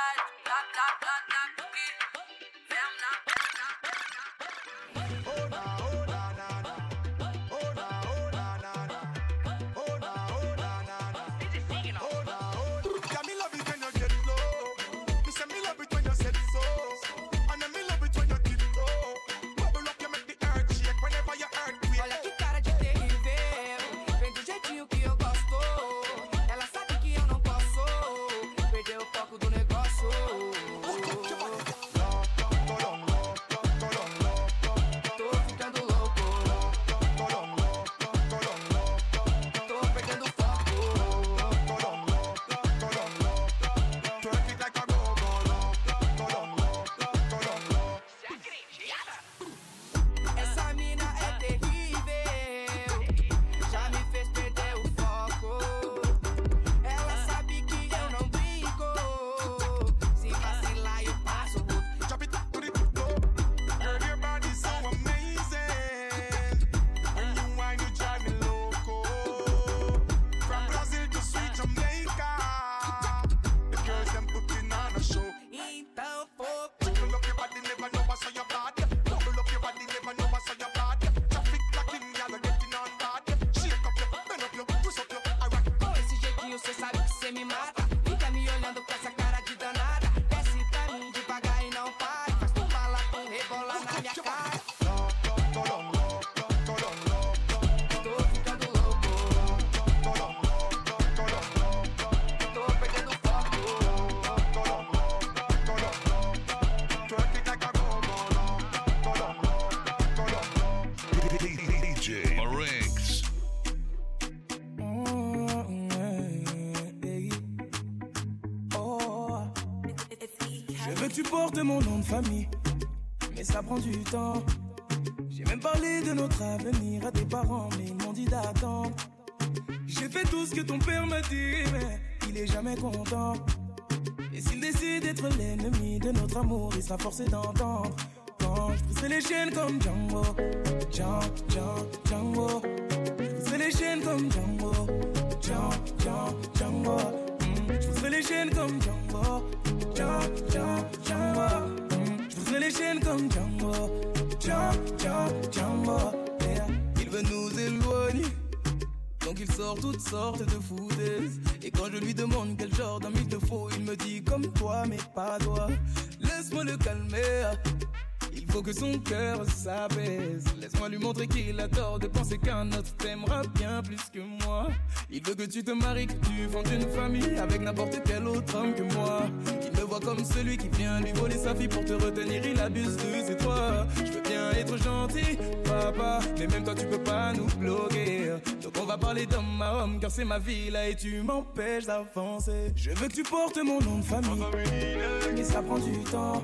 Speaker 18: J'ai même parlé de notre avenir à tes parents, mais ils m'ont dit d'attendre. J'ai fait tout ce que ton père m'a dit, mais il est jamais content. Et s'il décide d'être l'ennemi de notre amour, il sera forcé d'entendre. Quand je les chaînes comme Django, Django. traverser ma vie là et tu m'empêches d'avancer. Je veux que tu portes mon nom de famille, mais ça prend du temps.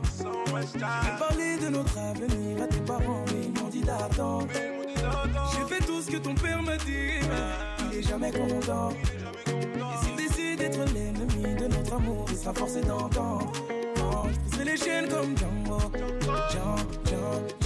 Speaker 18: J'ai parlé de notre avenir à tes parents, mais ils m'ont dit d'attendre. J'ai fait tout ce que ton père me dit, mais il est jamais content. Et s'il décide d'être l'ennemi de notre amour, il sera forcé d'entendre. C'est les chaînes comme Django, Django, Django.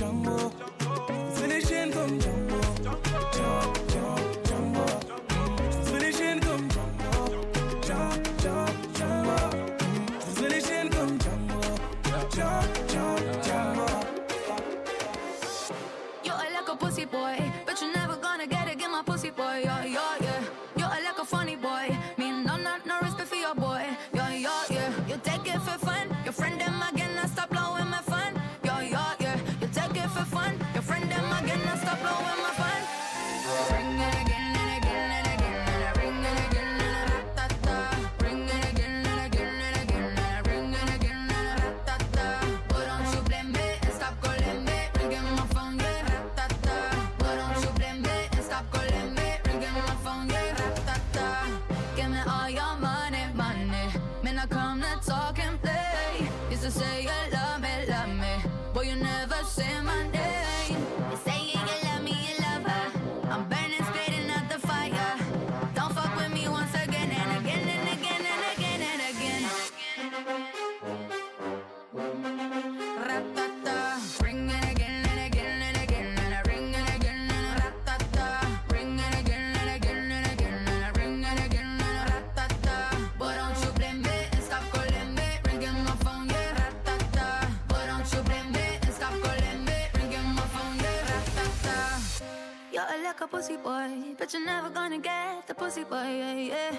Speaker 1: pussy boy, but you're never gonna get the pussy boy. Yeah, yeah.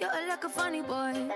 Speaker 1: You're like a funny boy.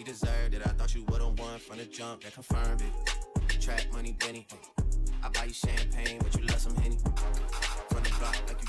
Speaker 1: She deserved it. I thought you would've won from the jump that confirmed it. Trap money, Benny. I buy you champagne, but you love some Henny. From the block like
Speaker 34: you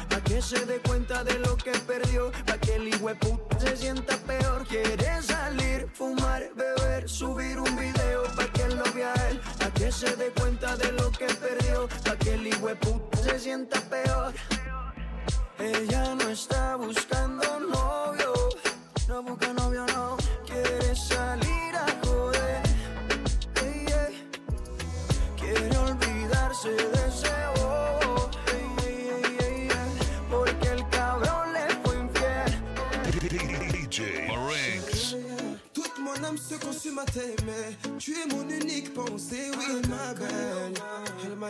Speaker 16: se dé cuenta de lo que perdió, pa' que el puta se sienta peor. Quiere salir, fumar, beber, subir un video, pa' que lo vea él, pa' que se dé cuenta de lo que perdió, pa' que el puta se sienta peor. Ella no está buscando novio, no busca novio, no. Quiere salir a joder, quiere olvidarse de ese
Speaker 35: flamme se consume à t'aimer. Tu es mon unique pensée, oui, elle ma belle. Elle m'a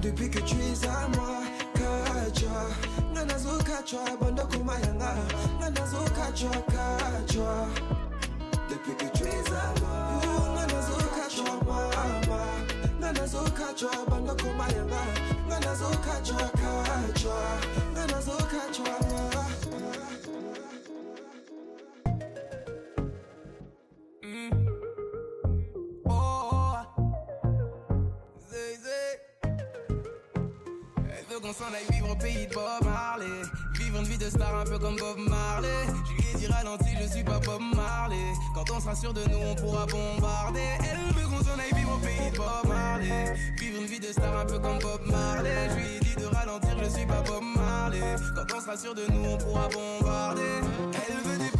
Speaker 35: Depuis que tu es à moi, kacha. Nanazo kacha, bando kumayanga. Nanazo kacha, kacha. Depuis que tu es à moi, nanazo kacha, mama. Nanazo kacha, bando kumayanga. Nanazo kacha, kacha. Nanazo kacha, mama.
Speaker 18: S'en aille vivre au pays de Bob Marley. Vivre une vie de star un peu comme Bob Marley. Je lui ai dit ralenti, je suis pas Bob Marley. Quand on sera sûr de nous, on pourra bombarder. Elle veut qu'on s'en aille vivre au pays de Bob Marley. Vivre une vie de star un peu comme Bob Marley. Je lui ai dit de ralentir, je suis pas Bob Marley. Quand on sera sûr de nous, on pourra bombarder. Elle veut des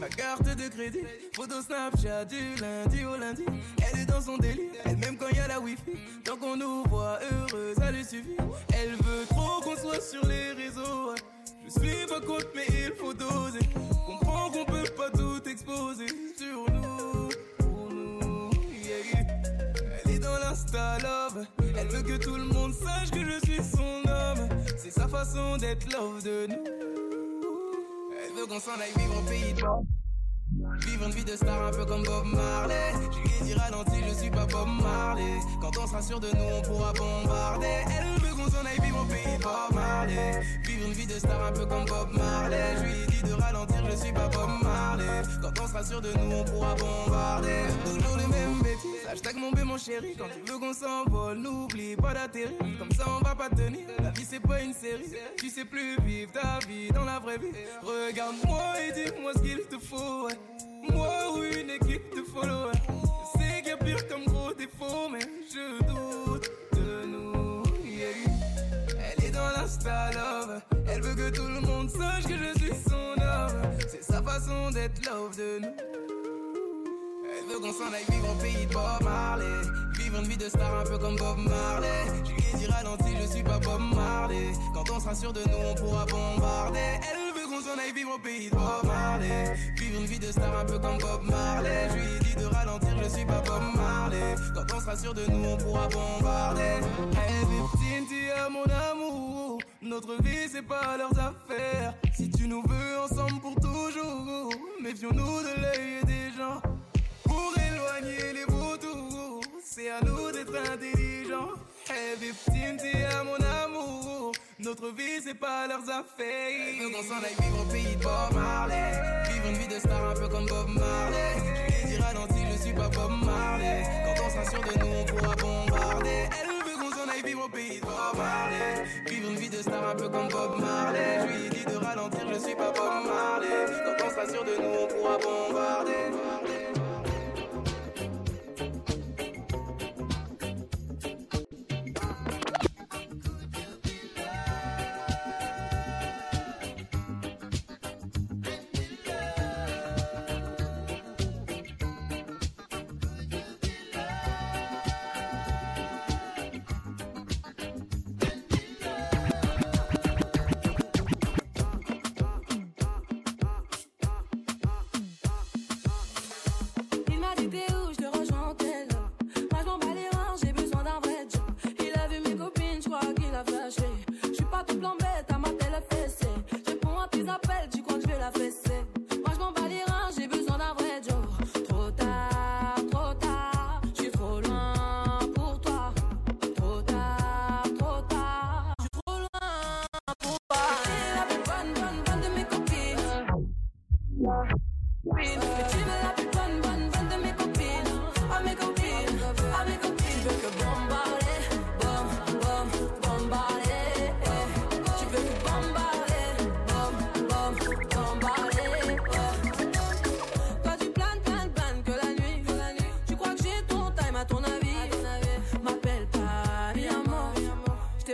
Speaker 18: ma carte de crédit. Photo Snapchat du lundi au lundi. Elle est dans son délire, elle même quand y a la wifi. Tant qu'on nous voit heureux, ça lui suffit. Elle veut trop qu'on soit sur les réseaux. Je suis pas contre, mais il faut doser. Comprends qu'on peut pas tout exposer sur nous. Pour nous. Elle est dans l'insta love. Elle veut que tout le monde sache que je suis son homme. C'est sa façon d'être love de nous. Veut qu'on s'en aille vivre au pays de. Vivre une vie de star un peu comme Bob Marley. Je lui dit ralenti, je suis pas Bob Marley. Quand on sera sûr de nous, on pourra bombarder. Elle veut qu'on s'en aille vivre au pays Bob Marley. Vivre une vie de star un peu comme Bob Marley. Je lui dit de ralentir, je suis pas Bob Marley. Quand on sera sûr de nous, on pourra bombarder. Toujours les mêmes bêtises. Hashtag mon bé, mon chéri. Quand tu veux qu'on s'envole, n'oublie pas d'atterrir. Comme ça, on va pas tenir. La vie, c'est pas une série. Tu sais plus vivre ta vie dans la vraie vie. Regarde-moi et dis-moi ce qu'il te faut. ouais. Moi ou une équipe de followers. Sais qu'il y a pire comme gros défaut, mais je doute de nous. Elle est dans l'insta love. Elle veut que tout le monde sache que je suis son homme. C'est sa façon d'être love de nous. Elle veut qu'on s'en aille vivre au pays de Bob Marley. Vivre une vie de star un peu comme Bob Marley. Je lui ai dit ralenti, je suis pas Bob Marley. Quand on sera sûr de nous, on pourra bombarder. Elle veut qu'on s'en aille vivre au pays de Bob Marley. Vivre une vie de star un peu comme Bob Marley. Je lui ai dit de ralentir, je suis pas Bob Marley. Quand on sera sûr de nous, on pourra bombarder. Hey, es mon amour. Notre vie, c'est pas leurs affaires. Si tu nous veux ensemble pour toujours, méfions-nous de l'œil des gens. Pour éloigner les vautours, c'est à nous d'être intelligents. Hey, victime, t'es à mon amour. Notre vie, c'est pas leurs affaires. Veut qu'on s'en aille vivre au pays de Bob Marley. Vivre une vie de star un peu comme Bob Marley. Je lui dit ralenti, je suis pas Bob Marley. Quand on sûr de nous, on pourra bombarder. Elle veut qu'on s'en aille vivre au pays de Bob Marley. Vivre une vie de star un peu comme Bob Marley. Je lui dit de ralentir, je suis pas Bob Marley. Quand on sûr de nous, on pourra bombarder.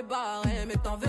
Speaker 12: Barré mais t'en veux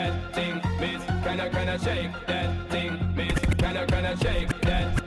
Speaker 36: that
Speaker 5: thing, miss. Can I, can I shake that thing, miss? Can I, can I shake that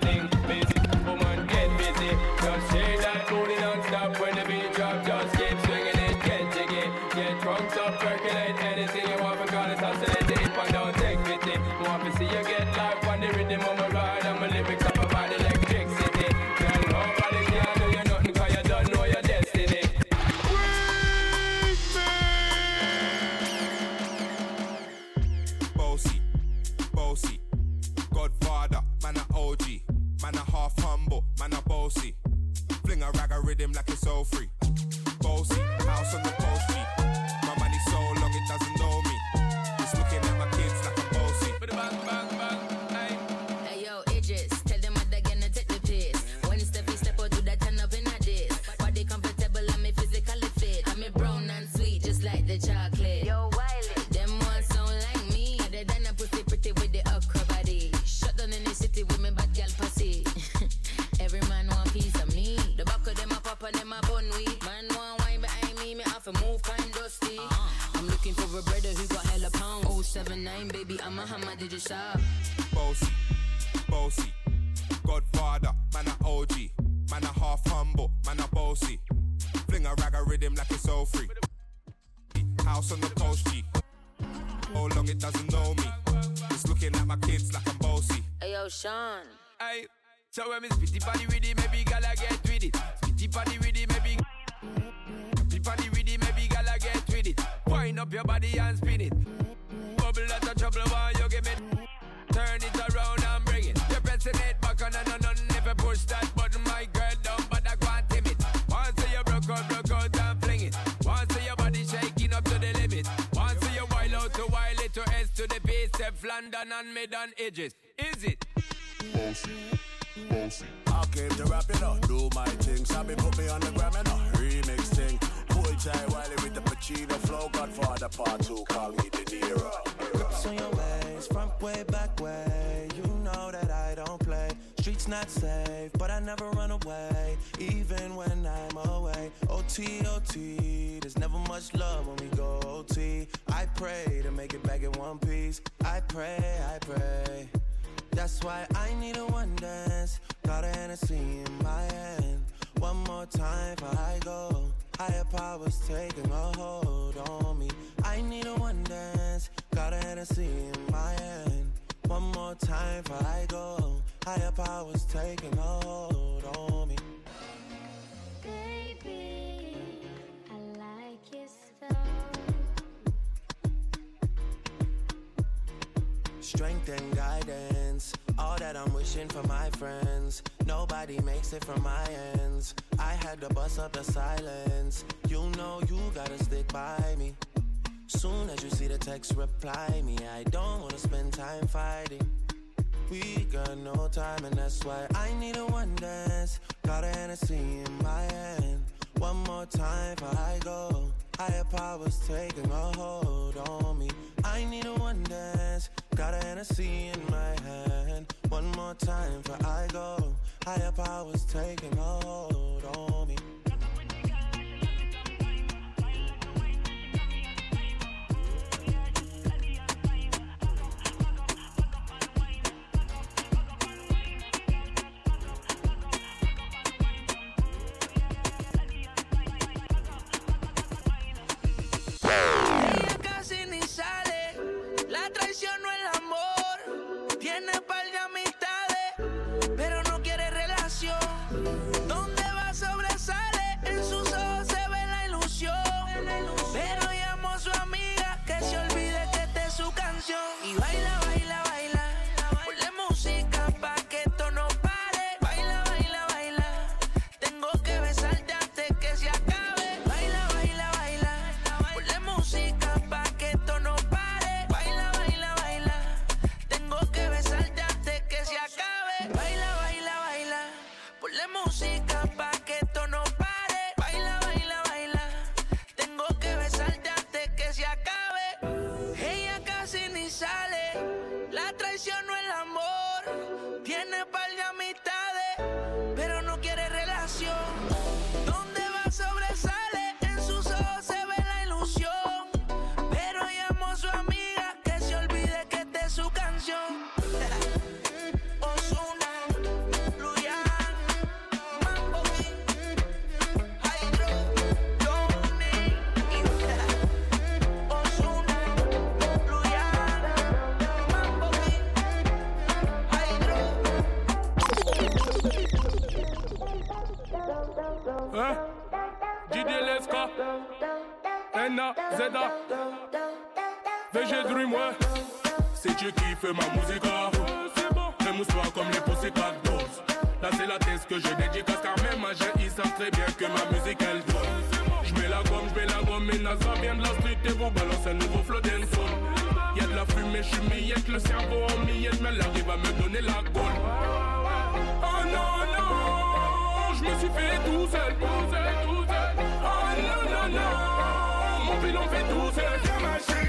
Speaker 15: edges. ma musica Remousse-toi comme les Pussycat Dolls Là c'est la thèse que je dédicace Car même à ils savent très bien que ma musique elle donne J'mets la gomme, j'mets la gomme Et NASA vient de la street et vous balance un nouveau flow d'enson Y'a de la fumée, je j'suis millette Le cerveau en millette Mais l'arrive à me donner la gaule Oh non, non J'me suis fait tout seul, tout seul, Oh non, non, non Mon film fait tout seul.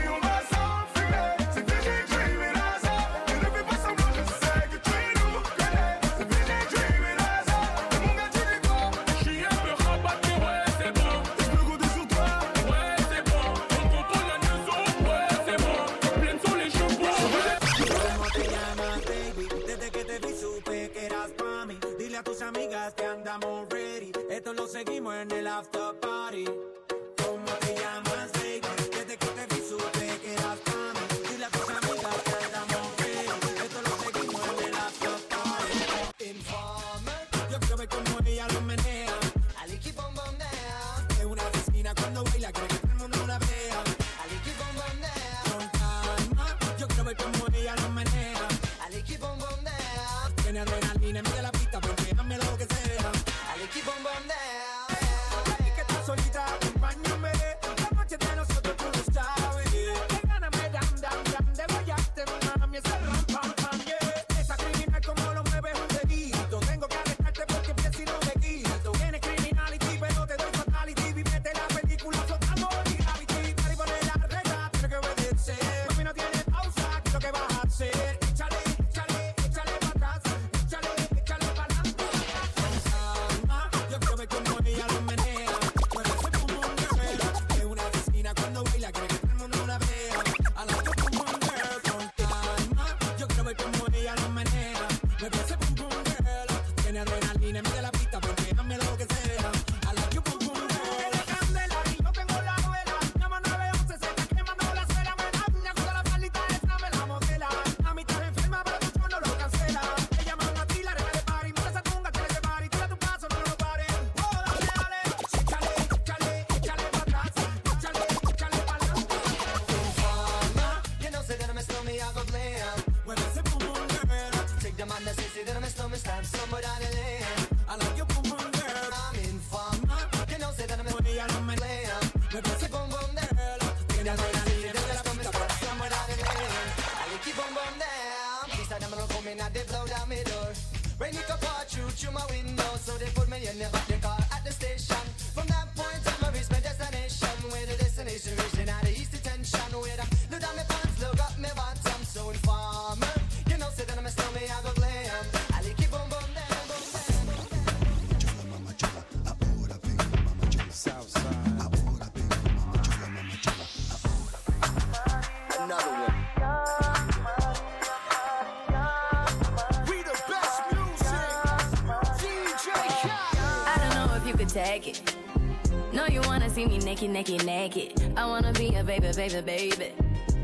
Speaker 37: No, you
Speaker 34: wanna see me naked, naked, naked. I wanna be a baby, baby, baby.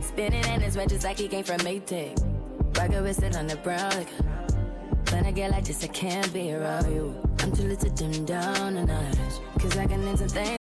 Speaker 34: Spinning in his red just like he came from Maytag. Rocket with it on the brown. Like, when I get like this, I can't be around you. I'm too little to dim down the notch. Cause I can entertain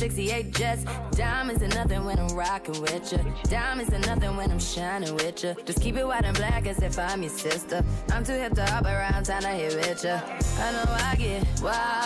Speaker 34: 68 jets. Diamonds are nothing when I'm rocking with ya. Diamonds are nothing when I'm shining with ya. Just keep it white and black as if I'm your sister. I'm too hip to hop around, time to hit with ya. I know I get wild.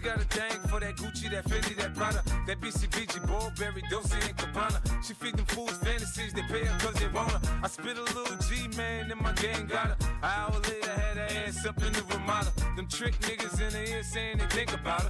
Speaker 38: She got a thing for that Gucci, that Fendi, that Prada, that BCBG, Burberry, Dolce and Gabbana. She feed them fools fantasies, they pay her 'cause they want her. I spit a little G, man, and my gang got her. An hour later, had her ass up in the Ramada. Them trick niggas in the ear saying they think about her.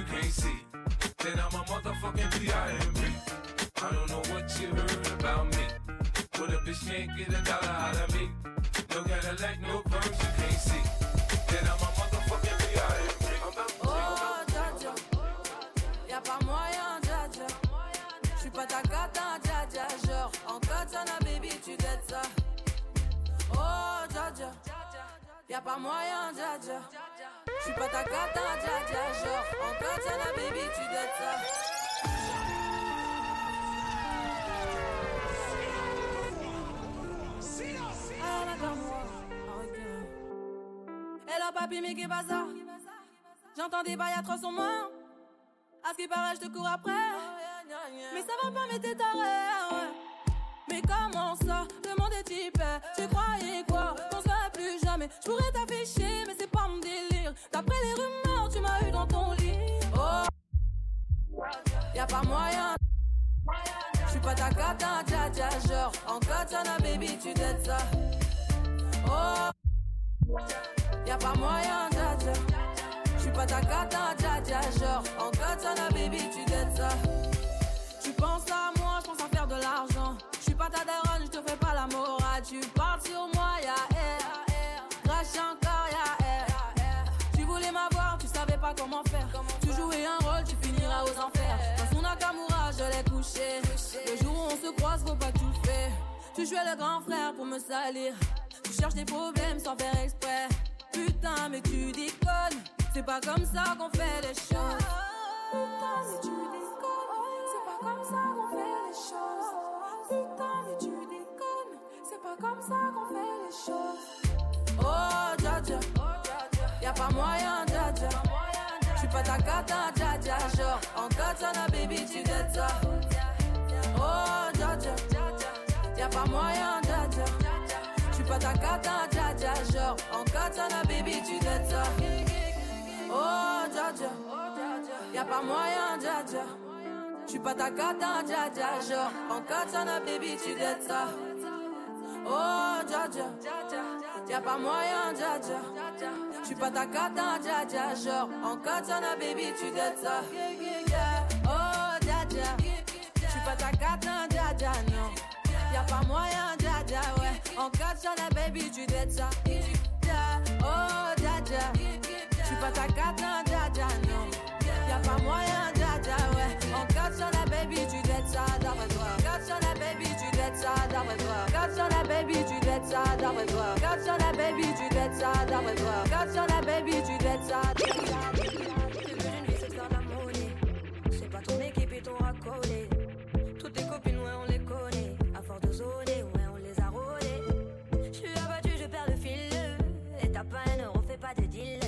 Speaker 5: you can't see. Then I'm a motherfucking P.I.M.P. I don't know what you heard about me, but a bitch can't get a dollar out of me. No Cadillac, no perms, you can't see. Then I'm a motherfucking P.I.M.P.
Speaker 12: Oh, dja. Y'a pas moyen, dja. J'suis pas ta cata, dja dja. Genre, en katana, baby, tu dettes ça. Oh, dja. Y'a pas moyen, dja. J'suis pas ta cata, dja dja. Genre, en katana, baby, tu dettes ça. Moi. Elle a papi, mais qu'est? J'entends des bails à 300 mains. À ce qui paraît, je te cours après. Mais ça va pas, mais t'es taré, ouais. Mais comment ça, le monde est Tu croyais quoi? Qu'on se plus jamais Je pourrais t'afficher, mais Y'a pas moyen. Je suis pas ta cata, dja hein, dja, genre. En katana, baby, tu dettes ça. Oh. Y'a pas moyen, dja dja. Je pas ta cata, dja hein, dja, genre. En katana, baby, tu dettes ça. Tu penses à moi, je pense à faire de l'argent. Je suis pas ta daronne, je te fais pas la morale. Tu parles sur moi, y'a air. Crache encore, y'a air. Tu voulais m'avoir, tu savais pas comment faire Le jour où on se croise, faut pas le fais. Tu jouais le grand frère pour me salir. Tu cherches des problèmes sans faire exprès. Putain, mais tu déconnes. C'est pas comme ça qu'on fait les choses. Putain, mais tu déconnes. C'est pas comme ça qu'on fait les choses. Putain, mais tu déconnes. C'est pas comme ça qu'on fait les choses. Oh, dja dja. Y'a pas moyen, pas ta cata, dja dja. Genre, en katana, baby, tu dettes ça. Oh, dja dja. Y'a pas moyen, dja dja. J'suis pas ta cata, dja dja. Genre, en katana, baby, tu dettes ça. Oh, dja dja. Y'a pas moyen, dja dja. J'suis pas ta cata, dja dja. Genre, en katana, baby, tu dettes ça. Oh, dja dja. Y'a pas moyen, dja dja. J'suis pas ta cata, dja dja. Genre, en katana, baby, tu dettes ça. Oh, dja dja. J'suis pas ta cata, dja dja, non. Y'a pas moyen, dja dja, ouais. En katana, baby, tu dettes ça. Oh, dja dja. J'suis pas ta cata, ça, d'après toi. Katana, baby, tu dettes ça, d'après toi. Katana, baby, tu dettes ça.
Speaker 18: une vie, c'est de faire de la monnaie. C'est pas ton équipe et ton racolé. Toutes tes copines, ouais, on les connaît. À force de zoner, ouais, on les a rôlées. Je suis abattu, je perds le fil. Et t'as pas un euro, fais pas de deal.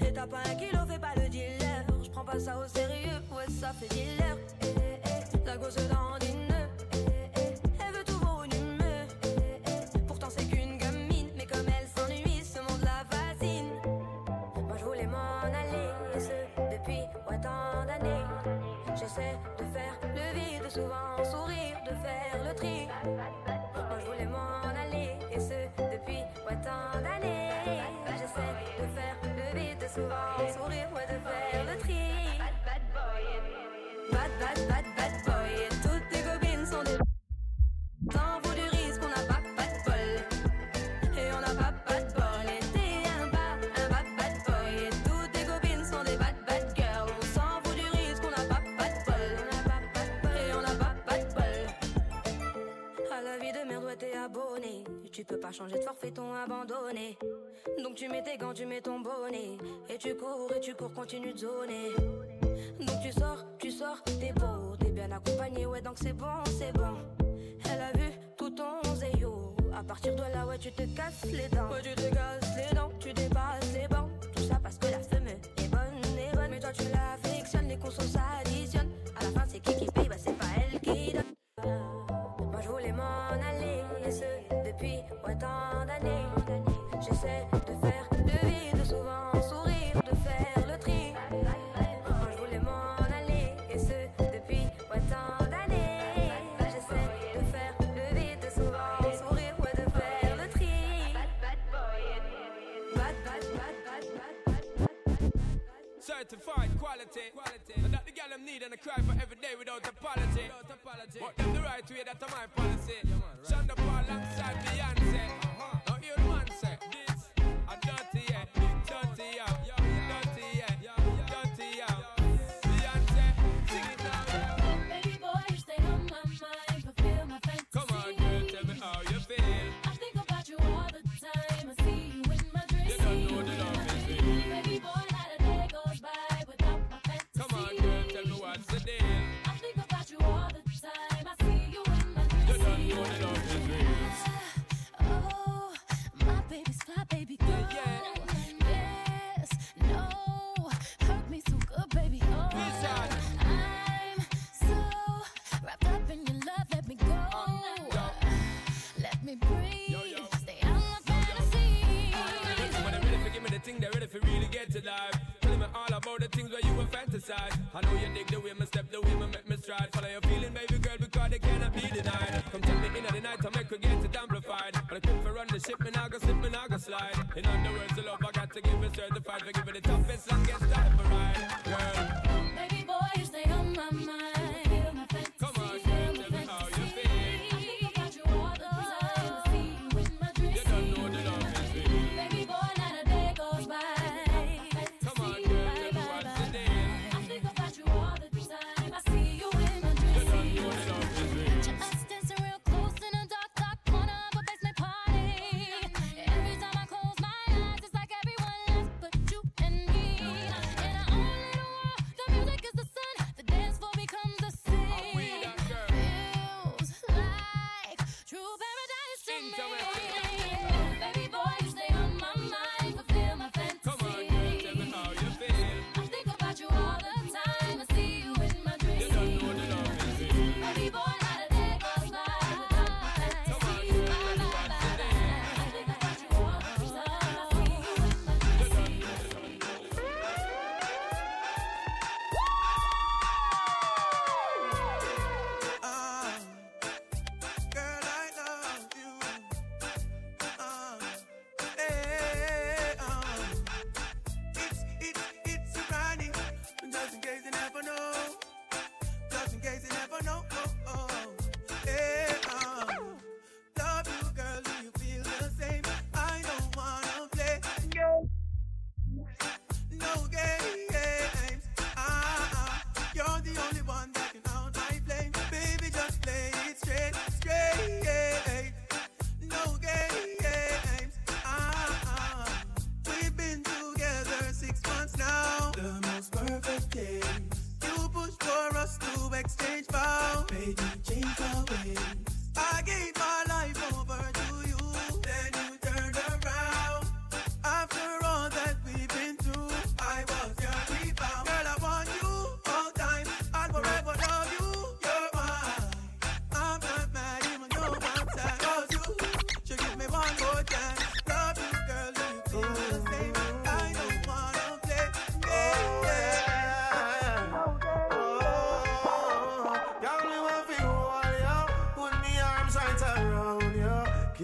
Speaker 18: Et t'as pas un kilo, fais pas le dealer. Je prends pas ça au sérieux, ouais, ça fait dealer. Eh, eh, la gosse dandine. Tu peux pas changer de forfait, ton abandonné. Donc tu mets tes gants, tu mets ton bonnet. Et tu cours, et tu cours, continue de zoner. Donc tu sors, tu sors, t'es beau, t'es bien accompagné, ouais, donc c'est bon, c'est bon. Elle a vu tout ton zéyo. À partir de là, ouais, tu te casses les dents. Ouais, tu te casses les dents, tu dépasses les bancs. Tout ça parce que la J'essaie de faire le vide, souvent sourire, de faire le tri. Moi, je voulais m'en aller, et ce depuis ouais, tant d'années. J'essaie de faire le vide, souvent sourire, de faire le tri.
Speaker 5: Certified quality. quality. And that the girl them need and cry for every day without apology. Without. But them the right way, that's my policy. Shonda Paul alongside Beyonce. They're really get to life. Telling me all about the things where you were fantasize. I know you dig the way me step, the way me make me stride. Follow your feeling, baby girl, because they cannot be denied. Come take me in at the night, I make her get it amplified. But I quit for run the ship, me nah go slip, me nah go slide.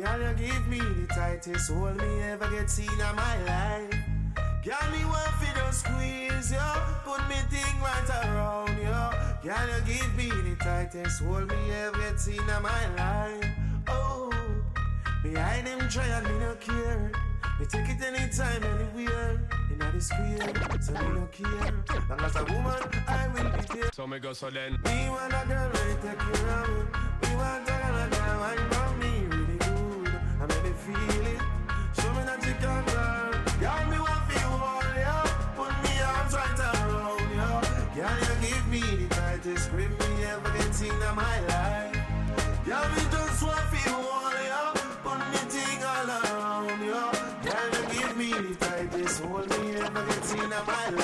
Speaker 5: Girl,
Speaker 39: you
Speaker 15: give me the tightest hold me ever get seen in my life. Girl, me want fi just squeeze you, put me thing right around you. Girl, you give me the tightest hold me ever get seen in my life. Oh, behind them try and me no care. Me take it anytime, anywhere. In the square, so me no care. Long as a woman, I will be there.
Speaker 5: So me go so then.
Speaker 15: Me want a girl ready take care of me. Me want a girl that can feel it. Show me that you can, girl. Girl, me want feel all ya. Put me arms right around ya. Girl, you give me the tightest grip me ever seen in my life. Girl, me just want feel all ya. Put me thing all around ya. Girl, you give me the tightest hold me ever seen in my life.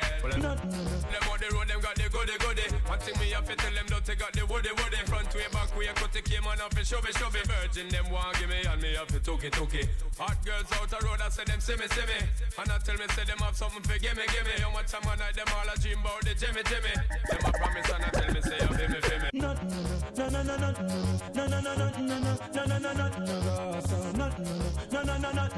Speaker 5: Well, them on the road, them got the goody goody. One thing me have to tell them, don't they got the woody woody. Front way, back way, cut the came on off and show me, show me. Virgin, them want give me, and me have to took it, took. Hot girls out the road, I say them see me, see me. And I tell me, say them have something for gimme, gimme. How much time I night, them all a dream about the Jimmy, Jimmy. Them a promise, and I tell me, say, you feel me, feel me.
Speaker 40: No, no, no, no, no, no, no, no, no, no, no, no, no, no, no, no, so no, no, no, no, no, no,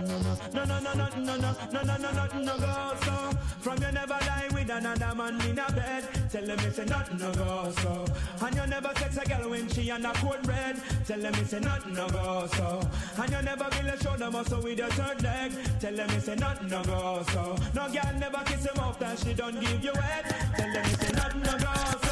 Speaker 40: no, no, no, no, no, no, no, no, no, no, no, go so. From you never lie with another man in a bed. Tell them it's a nothing no go so. And you never sex a girl when she on a cold red. Tell them it's a nothing no go so. And you never really show them muscle with your third leg. Tell them it's a nothing no go so. No girl never kiss him off that she don't give you head. Tell them it's a nothing no go so.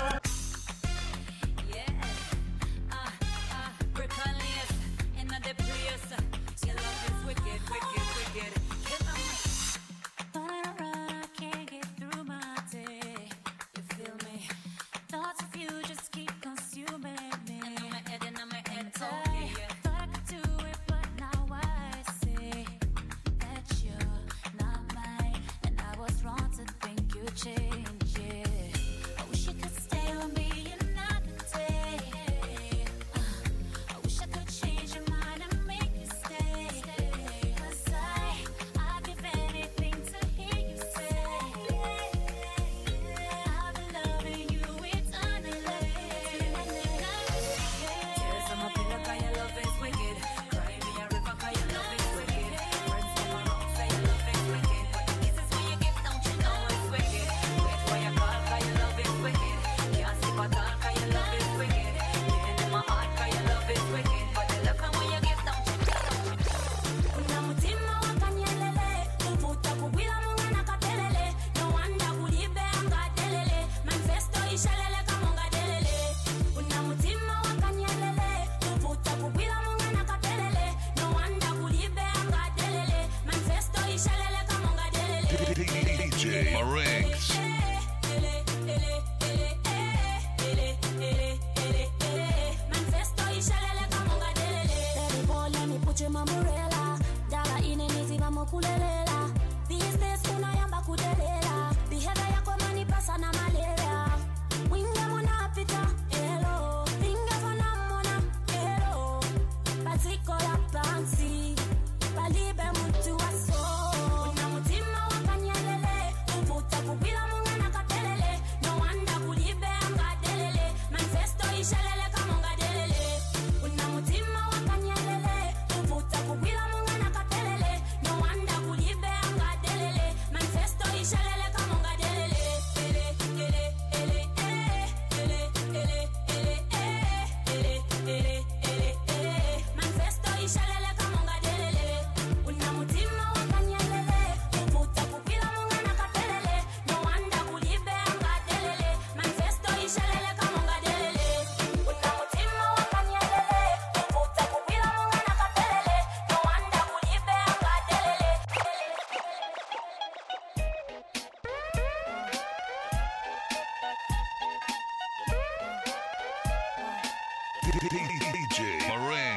Speaker 9: DJ
Speaker 41: Moran.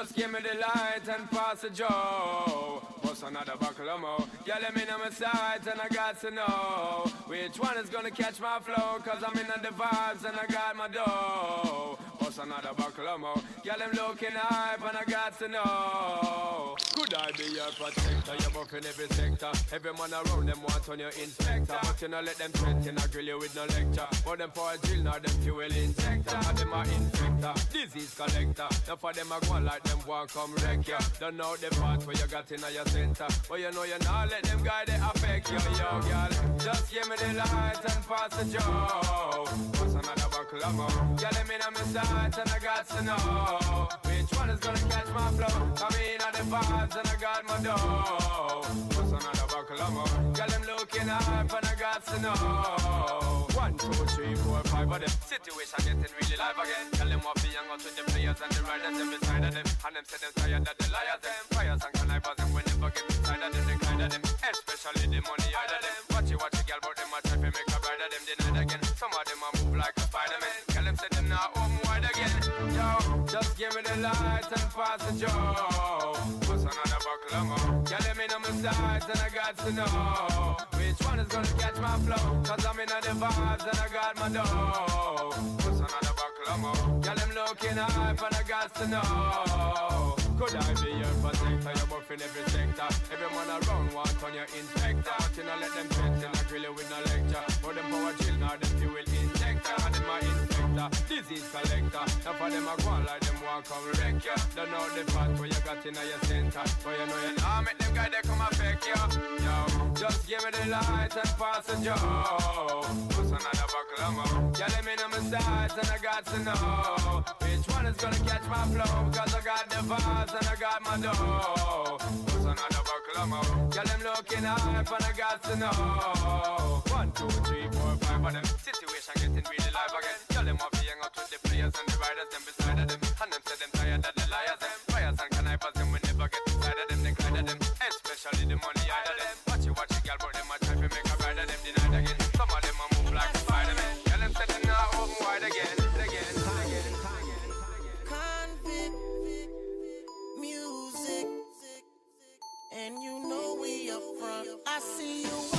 Speaker 41: Just
Speaker 5: give me the light and pass the Joe. What's another buckle of more? Yeah, let me know my sides and I got to know which one is gonna catch my flow. Cause I'm in the vibes and I got my dough. What's another buckle of more? Yeah, them looking hype and I got to know. Could I be your protector? You're buffing every sector. Every man around them want on your inspector. But you know, let them threaten, I grill you with no lecture. But them for a drill, now them fuel injector. And them are infector, disease collector. Now for them, I go like them want come wreck ya. Don't know the part where you got in your center. But you know you not let them guy they affect you, yo, girl. Just give me the light and pass the joe. Another buckle? Yeah, let me know my sights and I got to know which one is gonna catch my flow. Come in at the vibes and I got my dough. What's another buckle of more? Girl, them looking hype and I got to know. One, two, three, four, five of them. Situation getting really live again. Tell them what be young out with the players and the riders them beside of them. And them say them tired that the liars them. Fires and connivers them we never get inside of them. They kind of them. Especially the money out of them. Watch it, watch it, girl, but the light and pass the joe. What's another buckle of more? Yeah, let me know my sides and I got to know which one is gonna catch my flow. Cause I'm in the vibes and I got my dough. What's another buckle of more? Yeah, them looking hype and I got to know. Could I be your protector? You're buffing every sector. Every man around want on your inspector. You know let them threaten, I grill you with no lecture. But them power chill, now them fuel injector. Inspector, disease collector. Now for them I go on like them want come wreck ya. Don't know the part where you got in your center. But you know you nah make them guys they come affect ya. Yo, just give me the light and pass the joe. What's another buckle of more? Yeah, let me know my sides and I got to know which one is gonna catch my flow. Cause I got the vibes and I got my dough. What's another buckle of more? Yeah, them looking hype and I got to know. One, two, three, four, five of them. Situation getting really live again. especially the money them. Watch you watch girl, but them a try to make a bride of them denied again. Some of them a move like them open wide again, again,
Speaker 42: music, and you know we are from. I
Speaker 6: see you.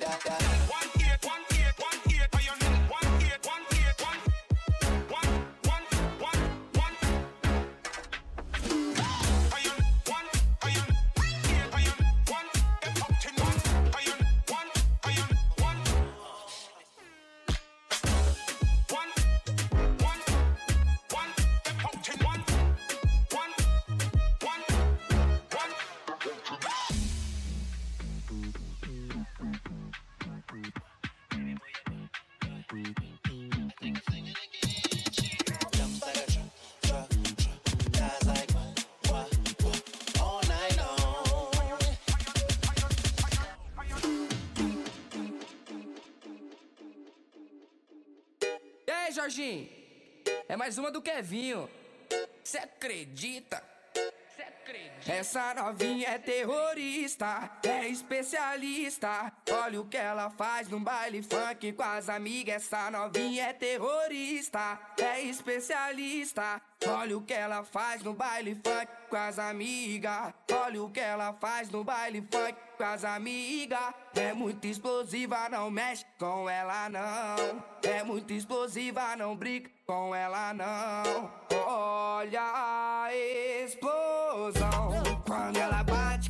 Speaker 43: da da Jorginho? É mais uma do Kevinho. Cê acredita? Cê acredita? Essa novinha é terrorista, é especialista. Olha o que ela faz no baile funk com as amigas. Essa novinha é terrorista, é especialista. Olha o que ela faz no baile funk com as amigas. Olha o que ela faz no baile funk com as amigas. É muito explosiva, não mexe com ela não. É muito explosiva, não briga com ela não. Olha a explosão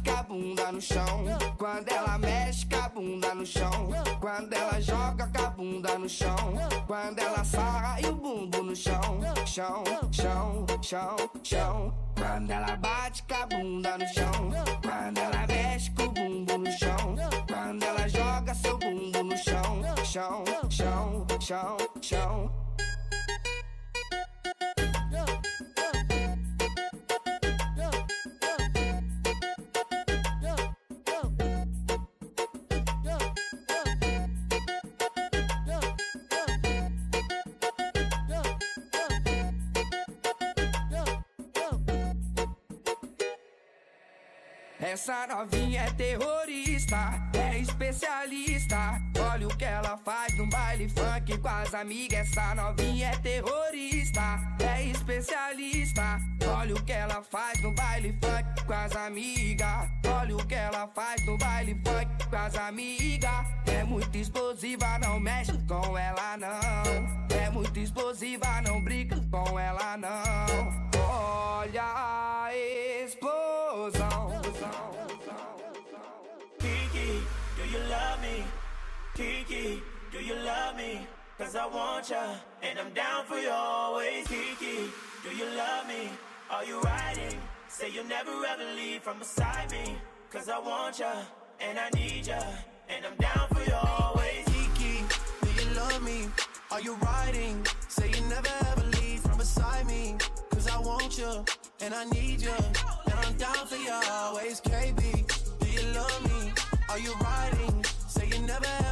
Speaker 43: com a bunda no chão. Quando ela mexe com a bunda no chão. Quando ela joga com a bunda no chão. Quando ela sarra e o bumbo no chão. Chão, chão, chão, chão. Quando ela bate com a bunda no chão. Quando ela mexe com o bumbo no chão. Quando ela joga seu bumbo no chão. Chão, chão, chão, chão. Essa novinha é terrorista, é especialista. Olha o que ela faz no baile funk com as amigas. Essa novinha é terrorista, é especialista. Olha o que ela faz no baile funk com as amigas. Olha o que ela faz no baile funk com as amigas. É muito explosiva, não mexe com ela não. É muito explosiva, não brinca com ela não. Olha a explosão.
Speaker 44: Kiki, do you love me? Cause I want ya, and I'm down for you always. Kiki, do you love me? Are you riding? Say you'll never ever leave from beside me. Cause I want ya, and I need ya, and I'm down for you always.
Speaker 15: Kiki, do you love me? Are you riding? Say you never ever leave from beside me. Cause I want you, and I need you, and I'm down for you always. KB, do you love me? Are you riding? Say you never ever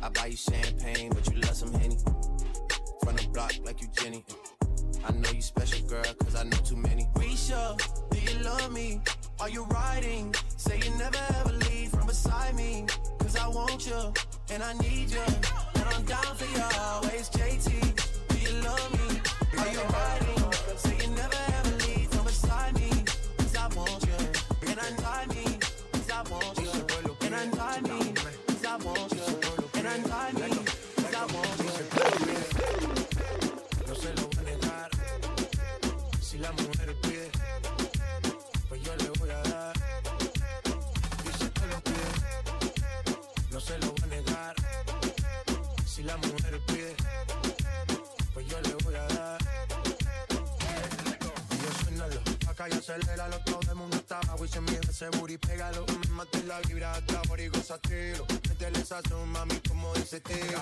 Speaker 45: I buy you champagne, but you love some Henny. From the block like you Jenny. I know you special, girl, cause I know too many.
Speaker 15: Risha, do you love me? Are you riding? Say you never ever leave from beside me. Cause I want you, and I need you, and I'm down for you always. JT, do you love me? Are you riding? Say you never ever leave from beside me. Cause I want you, and I need me. Cause I want you, and I need me.
Speaker 11: La mujer pide, pues yo le voy a dar. Y yo suénalo, acá y aceléralo. Todo el mundo está abajo y se mide ese booty, pégalo. Me maté la vibra hasta por y gozatelo. Métele esa mami, como dice tío.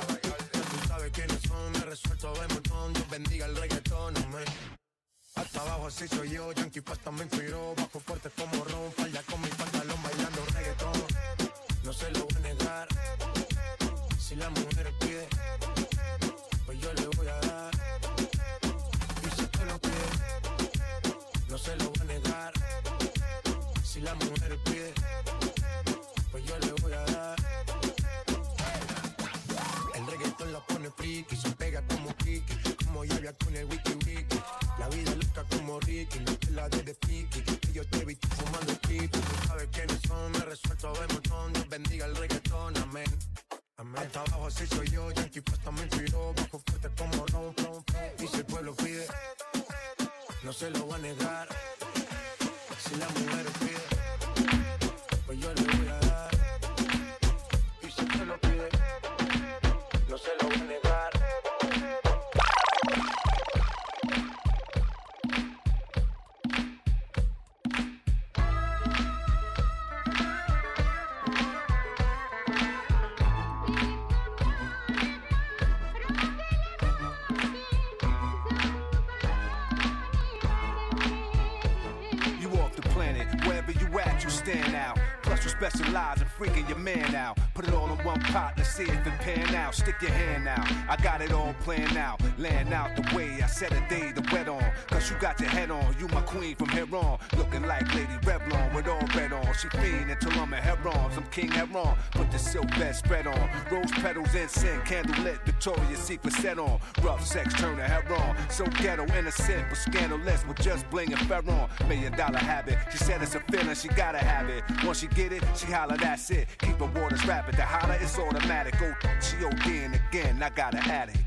Speaker 11: Tú sabes quiénes son, me resuelto de montón. Dios bendiga el reggaetón, amén. Hasta abajo así soy yo, Yankee Pasta me inspiró Bajo fuerte como Ron, falda con mi pantalón bailando reggaetón No se lo voy a negar Si la mujer pide la mujer pide Pues yo le voy a dar. El reggaetón la pone friki Se pega como Kiki Como lluvia con el wiki wiki. La vida loca como Ricky No te la de de piqui Que yo te vi fumando pico Tú sabes quiénes son Me resuelto de montón. Dios bendiga el reggaetón Amén. Amén. Hasta abajo así soy yo, Yankee Pasta me inspiró Bajo fuerte como Ron, Ron, Y si el pueblo pide No se lo voy a negar. Si la mujer
Speaker 9: Stick your hand out. I got it all planned out. Laying out the way I set a day to wet on. Cause you got your head on. You my queen from here on looking like Lady Revlon with all red on. She fiend until I'm in Heron's. I'm King Heron. Put the silk best spread on. Rose petals, incense, candle lit. Victoria's Secret set on. Rough sex turn to Heron. So ghetto, innocent, but scandalous. With just bling and Ferron. Million dollar habit. She said it's a feeling, she gotta have it. Once she get it, she holler, that's it. Keep her waters rapid. The holler is automatic. Oh, she OD'ing again. I got an addict.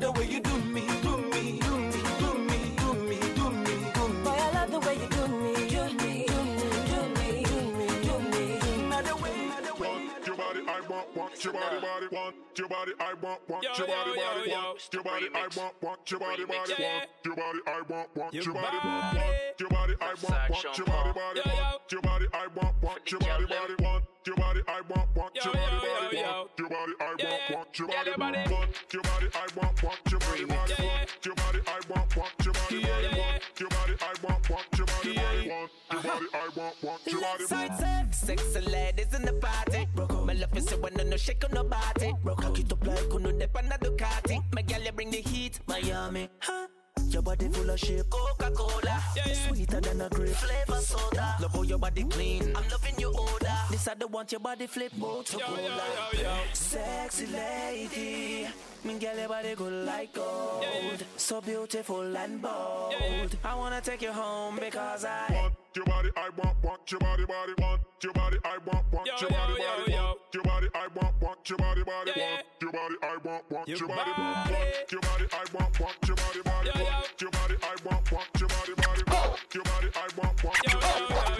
Speaker 46: the
Speaker 47: way you
Speaker 48: do me, do me,
Speaker 37: do me, do me, do me, do me. Boy, I love the way you do me, do me, do me, do me, do me, do me.
Speaker 49: Matter the way, not way. Want your body, I want, want your body, body, want your body, I want, want your body want your body, I want, want
Speaker 5: Your
Speaker 49: your body,
Speaker 5: body.
Speaker 49: want your body, I want, want your body, body, want your body, I want, want your body, body, want your body, I want, want
Speaker 5: Yo,
Speaker 49: your body, body, want your body, I
Speaker 5: Yeah,
Speaker 49: want,
Speaker 5: yeah.
Speaker 49: want your body,
Speaker 5: your body.
Speaker 49: want your body, I want, want your body, body, want your body, I want, want your want your body, I want, want your body,
Speaker 50: Side
Speaker 49: body.
Speaker 50: said, sexy ladies in the party. My love is when no shake on nobody. Cock it up like uno dep on a Ducati. My gal you bring the heat, Miami. Huh? Your body full of shape, Coca-Cola. Sweeter than a grape, flavor soda. Love how your body clean. I'm loving your odor. This I don't want your body flip, Motorola. Sexy lady, me girl your body good like gold. So beautiful and bold. I wanna take you home because I.
Speaker 49: Want your body, I want, want your body, body, want your body, I want, want
Speaker 50: Yo,
Speaker 49: your
Speaker 50: yo,
Speaker 49: body,
Speaker 50: yo,
Speaker 49: body,
Speaker 50: yo.
Speaker 49: want your body, I want, want your body, body, want your body, I want, want
Speaker 50: Your
Speaker 49: your body,
Speaker 50: body.
Speaker 49: want your body, I want, want your body, body, want your body, I want, want your body, body, want your body, I want, want your body,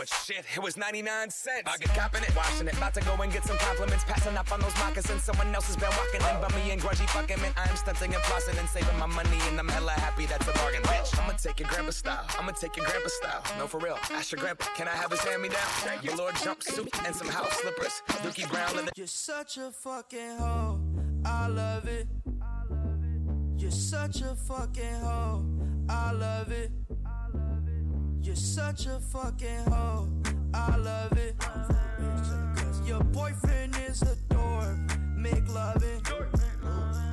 Speaker 51: But shit, it was 99 cents. I get copping it, washing it. About to go and get some compliments. Passing up on those moccasins. Someone else has been walking in. Bummy and grungy fucking man. I am stunting and flossing and saving my money. And I'm hella happy that's a bargain, bitch. I'ma take your grandpa style. I'ma take your grandpa style. No, for real. Ask your grandpa, can I have his hand me down? Your Lord jumpsuit and some house slippers. Dookie Brown leather.
Speaker 48: You're such a fucking hoe. I love it. I love it. You're such a fucking hoe. I love it. You're such a fucking hoe. I love it. Cause your boyfriend is a dork. Make loving.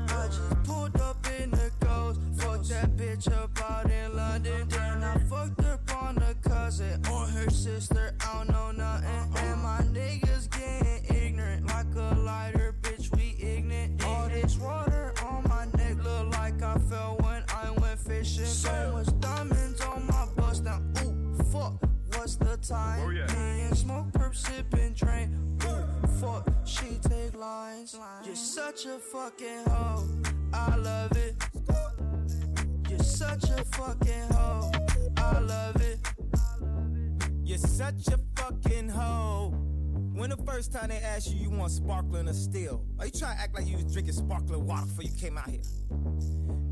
Speaker 48: I just pulled up in the ghost. Fuck that bitch up out in London. Then I fucked up on the cousin or her sister. I don't know nothing. And my niggas getting ignorant like a lighter, bitch. We ignorant. All this water on my neck look like I fell when I went fishing. So much What's the time? Oh, Me and smoke, perp, sipping, drain. Ooh, fuck. She take lines. You're such a fucking hoe. I love it. You're such a fucking hoe. I love it.
Speaker 25: You're such a fucking hoe. When the first time they asked you, you want sparkling or still? Are you trying to act like you was drinking sparkling water before you came out here?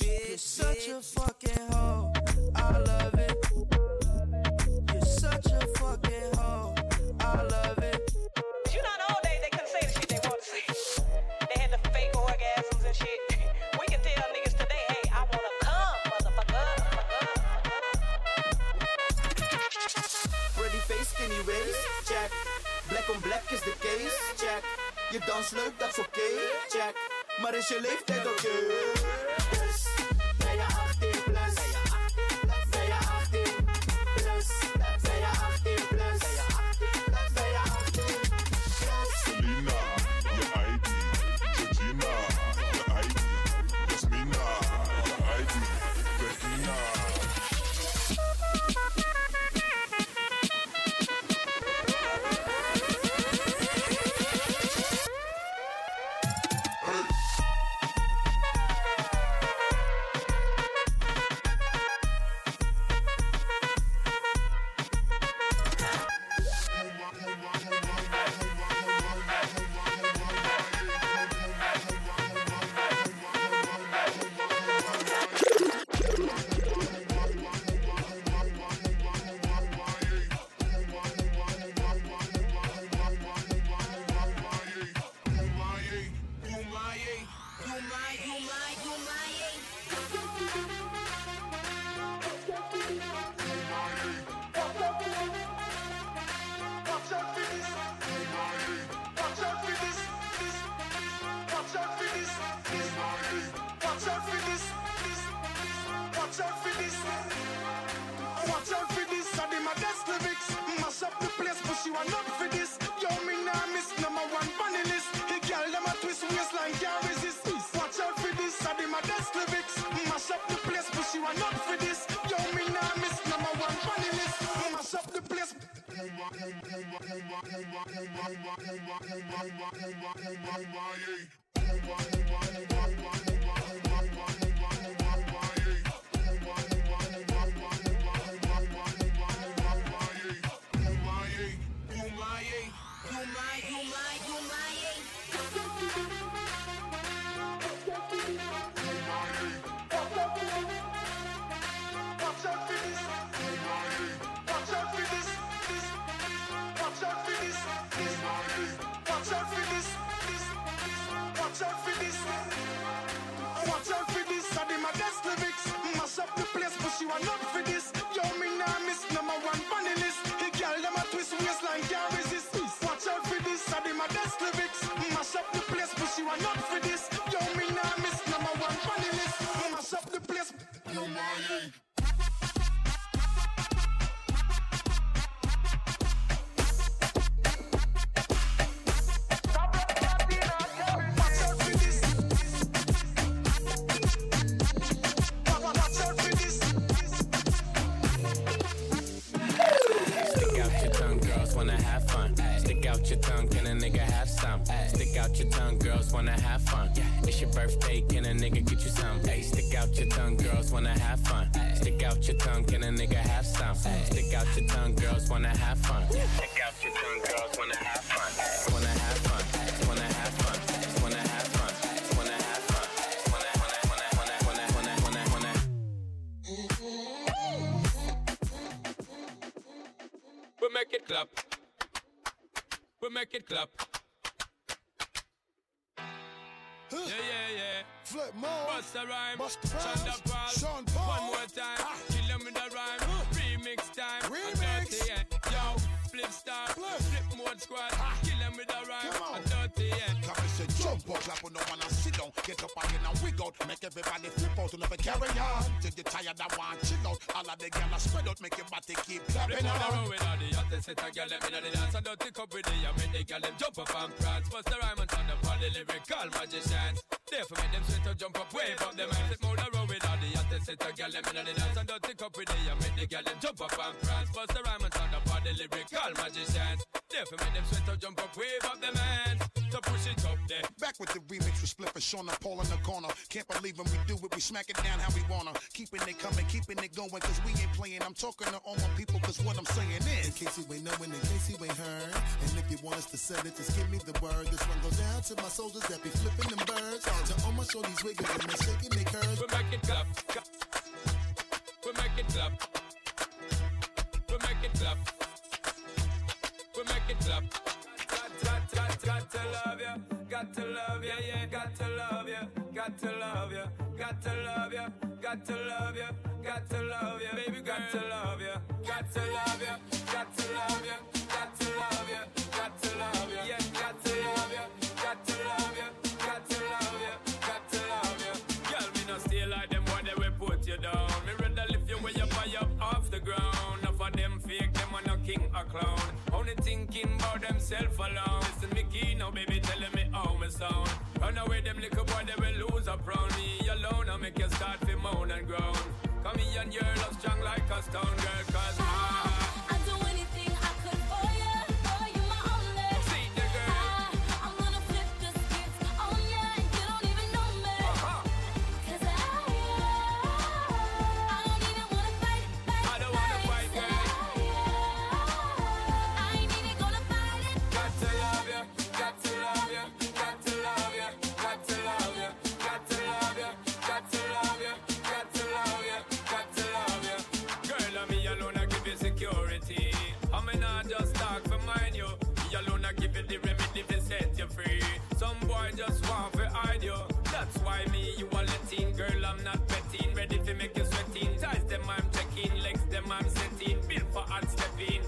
Speaker 48: You're such a fucking hoe. I love it. You're such a fucking hoe. I love it.
Speaker 52: You know, the old days they couldn't say the shit they wanted to say. They had the fake orgasms and shit. We can tell niggas today, hey, I wanna come, motherfucker.
Speaker 53: Pretty face, skinny waist, check. Black on black is de case, check. Je dans leuk, dat is oké, check. Maar is je leeftijd oké? Dus,
Speaker 5: girl them jump up and prance. Bust the rhyme and turn them all the lyrical magicians. Therefore make them sweat to jump up, wave up them hands. Sit more the road with all the other set of girl them in the dance and don't think up with the make the girl them jump up and prance. Bust the rhyme and turn them all the lyrical magicians. Therefore make them sweat to jump up, wave up them hands to push it up there.
Speaker 54: Back with the remix with Split for and Paul in the corner. Can't believe when we do it, we smack it down how we wanna. Keeping it coming, keeping it going, cause we ain't playing. I'm talking to all my people, cause what I'm saying is.
Speaker 55: In case you ain't knowing, in case you ain't heard. And if you want us to sell it, just give me the word. This one goes down to my soldiers that be flipping them birds. To all my shorties wiggling and they shaking their curves.
Speaker 5: We make it up. We make it up, We make it up, We make it up got, got to love ya, got to love ya, yeah, got to love ya, got to love ya, got to love ya, got to love ya, got to love ya, baby, got to love ya, got to love ya, got to love ya. baby telling me how me sound. Run away, them little boy, they will lose a round me alone. I make you start to moan and groan. Come here and your love strong like a stone girl.
Speaker 18: Hans Levine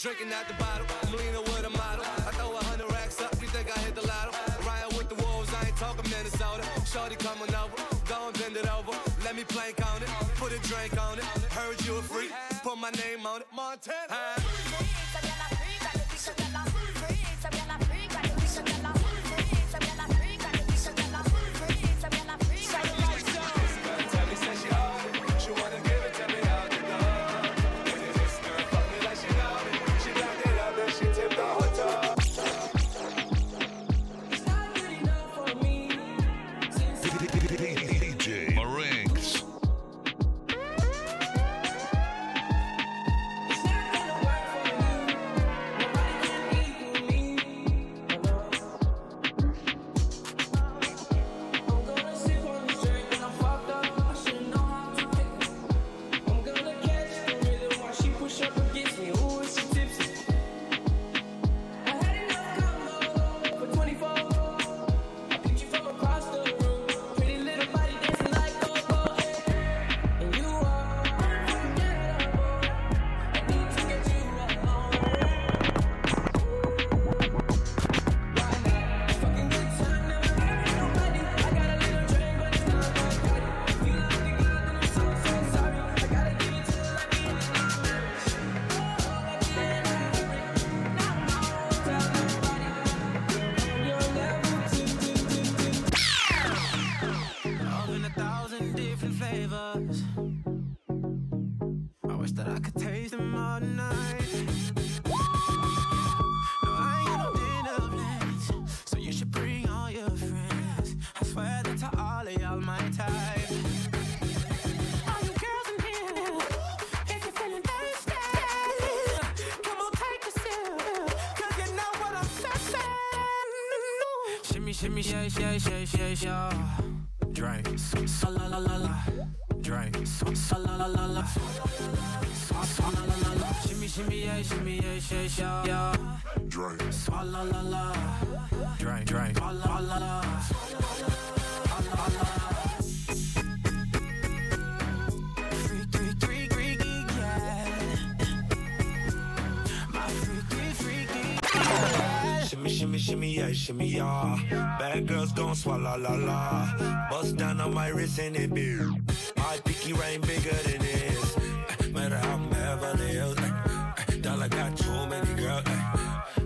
Speaker 18: Drinking out the bottle, I'm leaning with a model. I throw a hundred racks up, you think I hit the lotto? Ryan with the wolves, I ain't talking Minnesota. Shorty coming over, go and bend it over. Let me plank on it, put a drink on it. Heard you a freak, put my name on it. Montana.
Speaker 11: shake, shake, shake, shake, y'all. Drinks, sa la la la la. Drinks, sa la la la la. Sa la la la la. Shimmy, shimmy, yeah, shimmy, yeah, shake, y'all. Drinks, sa la la la. Drink, drink.
Speaker 56: shimmy, shimmy, yeah, shimmy, yeah. Bad girls gon' swallow la la. Bust down on my wrist and it be. My pinky rain bigger than this. Uh, matter how I'm Beverly Hills. Uh, uh, dollar got too many girls.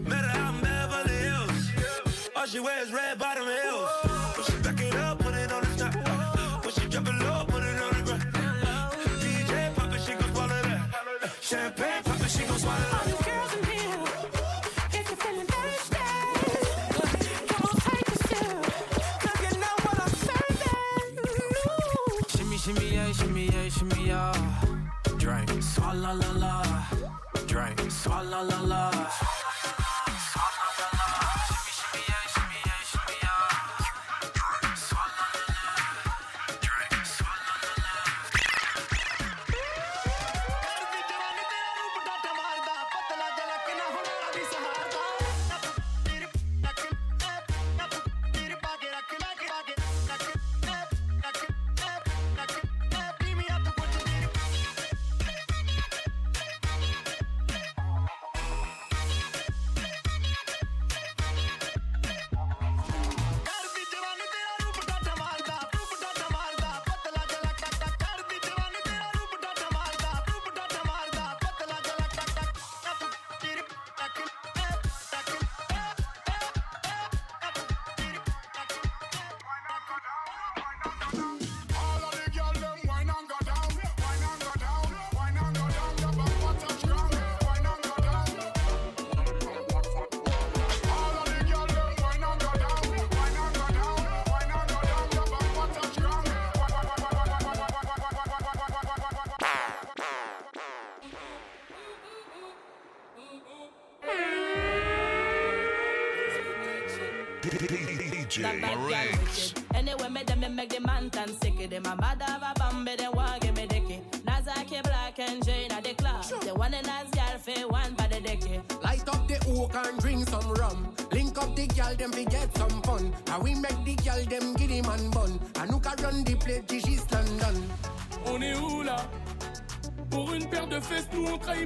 Speaker 56: Matter how I'm Beverly Hills. All she wears red
Speaker 57: bottoms. Ya. Drink, swalla la la. Drink, swalla la la.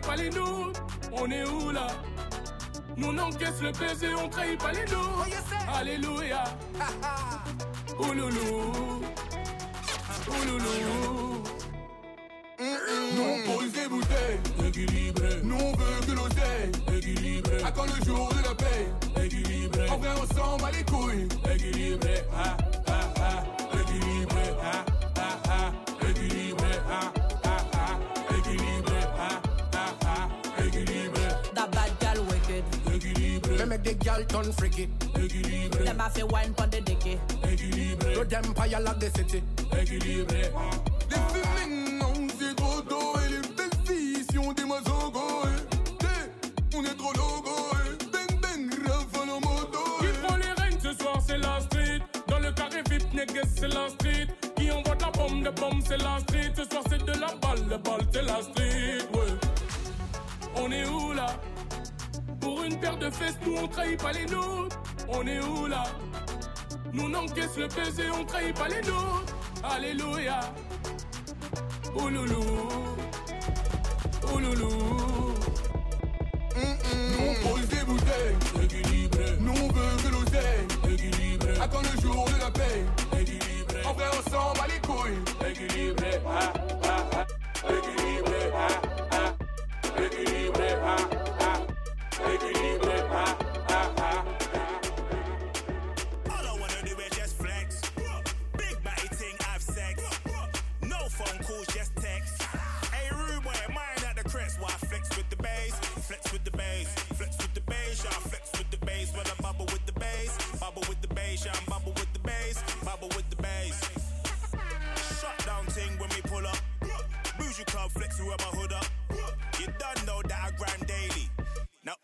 Speaker 58: Pas les nôtres. On est où là? Nous on encaisse le baiser, on trahit pas les nôtres. Alléluia. Ouloulou. Ouloulou. Nous on pose des bouteilles, équilibré. Nous on veut que l'oseille, équilibré. À quand le jour de la paix, équilibré? On s'en bat les couilles, équilibré. Ah,
Speaker 59: Turn freaky.
Speaker 20: Them to wine pon the dicky.
Speaker 59: To them fire like the city.
Speaker 58: Équilibré. Les filles maintenant, c'est trop tôt. Et les belles filles, si on au On est trop logo. eh? Bang bang, rafale en moto. Qui prend les rênes ce soir, c'est la street. Dans le carré VIP, niggas, c'est la street. Qui envoie de la bombe, de bombe, c'est la street. Ce soir, c'est de la balle, le balle, c'est la street. Ouais. On est où là? Pour une paire de fesses, nous on trahit pas les nôtres. On est où là? Nous on encaisse le baiser, on trahit pas les nôtres. Alléluia. Ouloulou. Ouloulou. Nous on pose des bouteilles, équilibré. Nous on veut que l'oseille, équilibré. Quand le jour de la paix, équilibré. En vrai, on s'en bat les couilles, équilibré. Ah, ah, ah. Équilibré. Ah, ah. Équilibré. Ah, ah. Équilibré.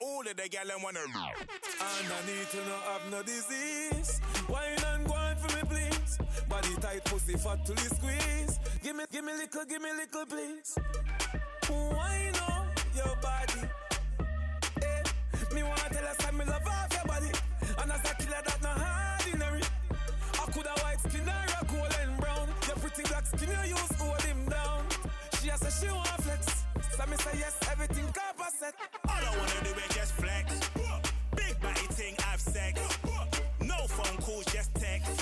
Speaker 60: All of the gal wanna.
Speaker 18: And I need to not have no disease. Wine and wine for me, please. Body tight, pussy fat till you squeeze. Give me, give me little, give me little, please. Wine on your body. Eh. Me wanna tell us I'm love off your body. And as a killer, that not ordinary. I could have white skin or a golden brown. Your pretty black skin, you use hold him down. She has a say she wanna flex. So me say yes, everything set.
Speaker 60: All I wanna do is just flex. Big body thing, have sex. No phone calls, just text.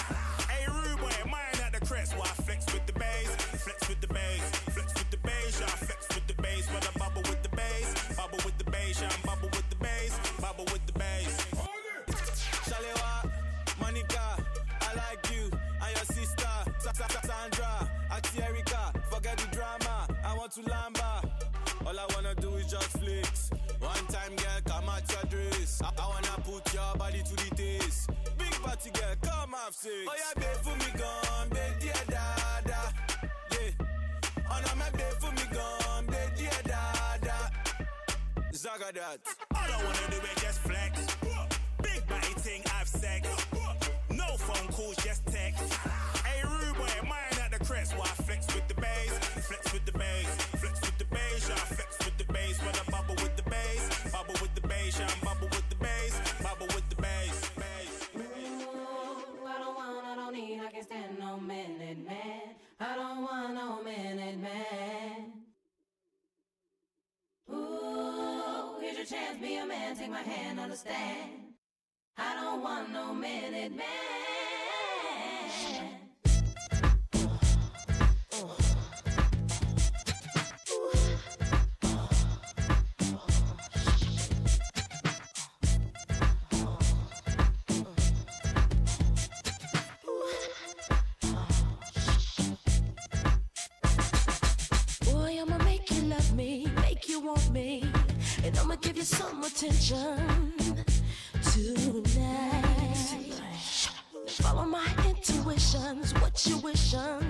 Speaker 60: Hey, rude boy, mine at the crest. Why flex with the bass? Flex with the bass. Flex with the bass. Yeah, flex with the bass. When I bubble with the bass. Bubble with the bass. Yeah, I'm bubble with the bass. Bubble with the bass.
Speaker 18: Shalewa, Monica, I like you and your sister, Sa- Sa- Sa- Sandra, Auntie Erica. Forget the drama, I want to lamba. All I wanna do is just flex. One time, girl, come at your dress. I, I wanna put your body to the test. Big party, girl, come have sex. Oh, yeah, babe, for me gone, babe, dear dada. Yeah. Oh, no, my babe, for me gone, babe, dear dada. Zaga All I
Speaker 60: don't wanna do it. no minute man. I don't want no minute man. Ooh, here's your chance, be a man, take my hand, understand. I don't want no minute man.
Speaker 6: tonight. Follow my intuitions, what you wishing.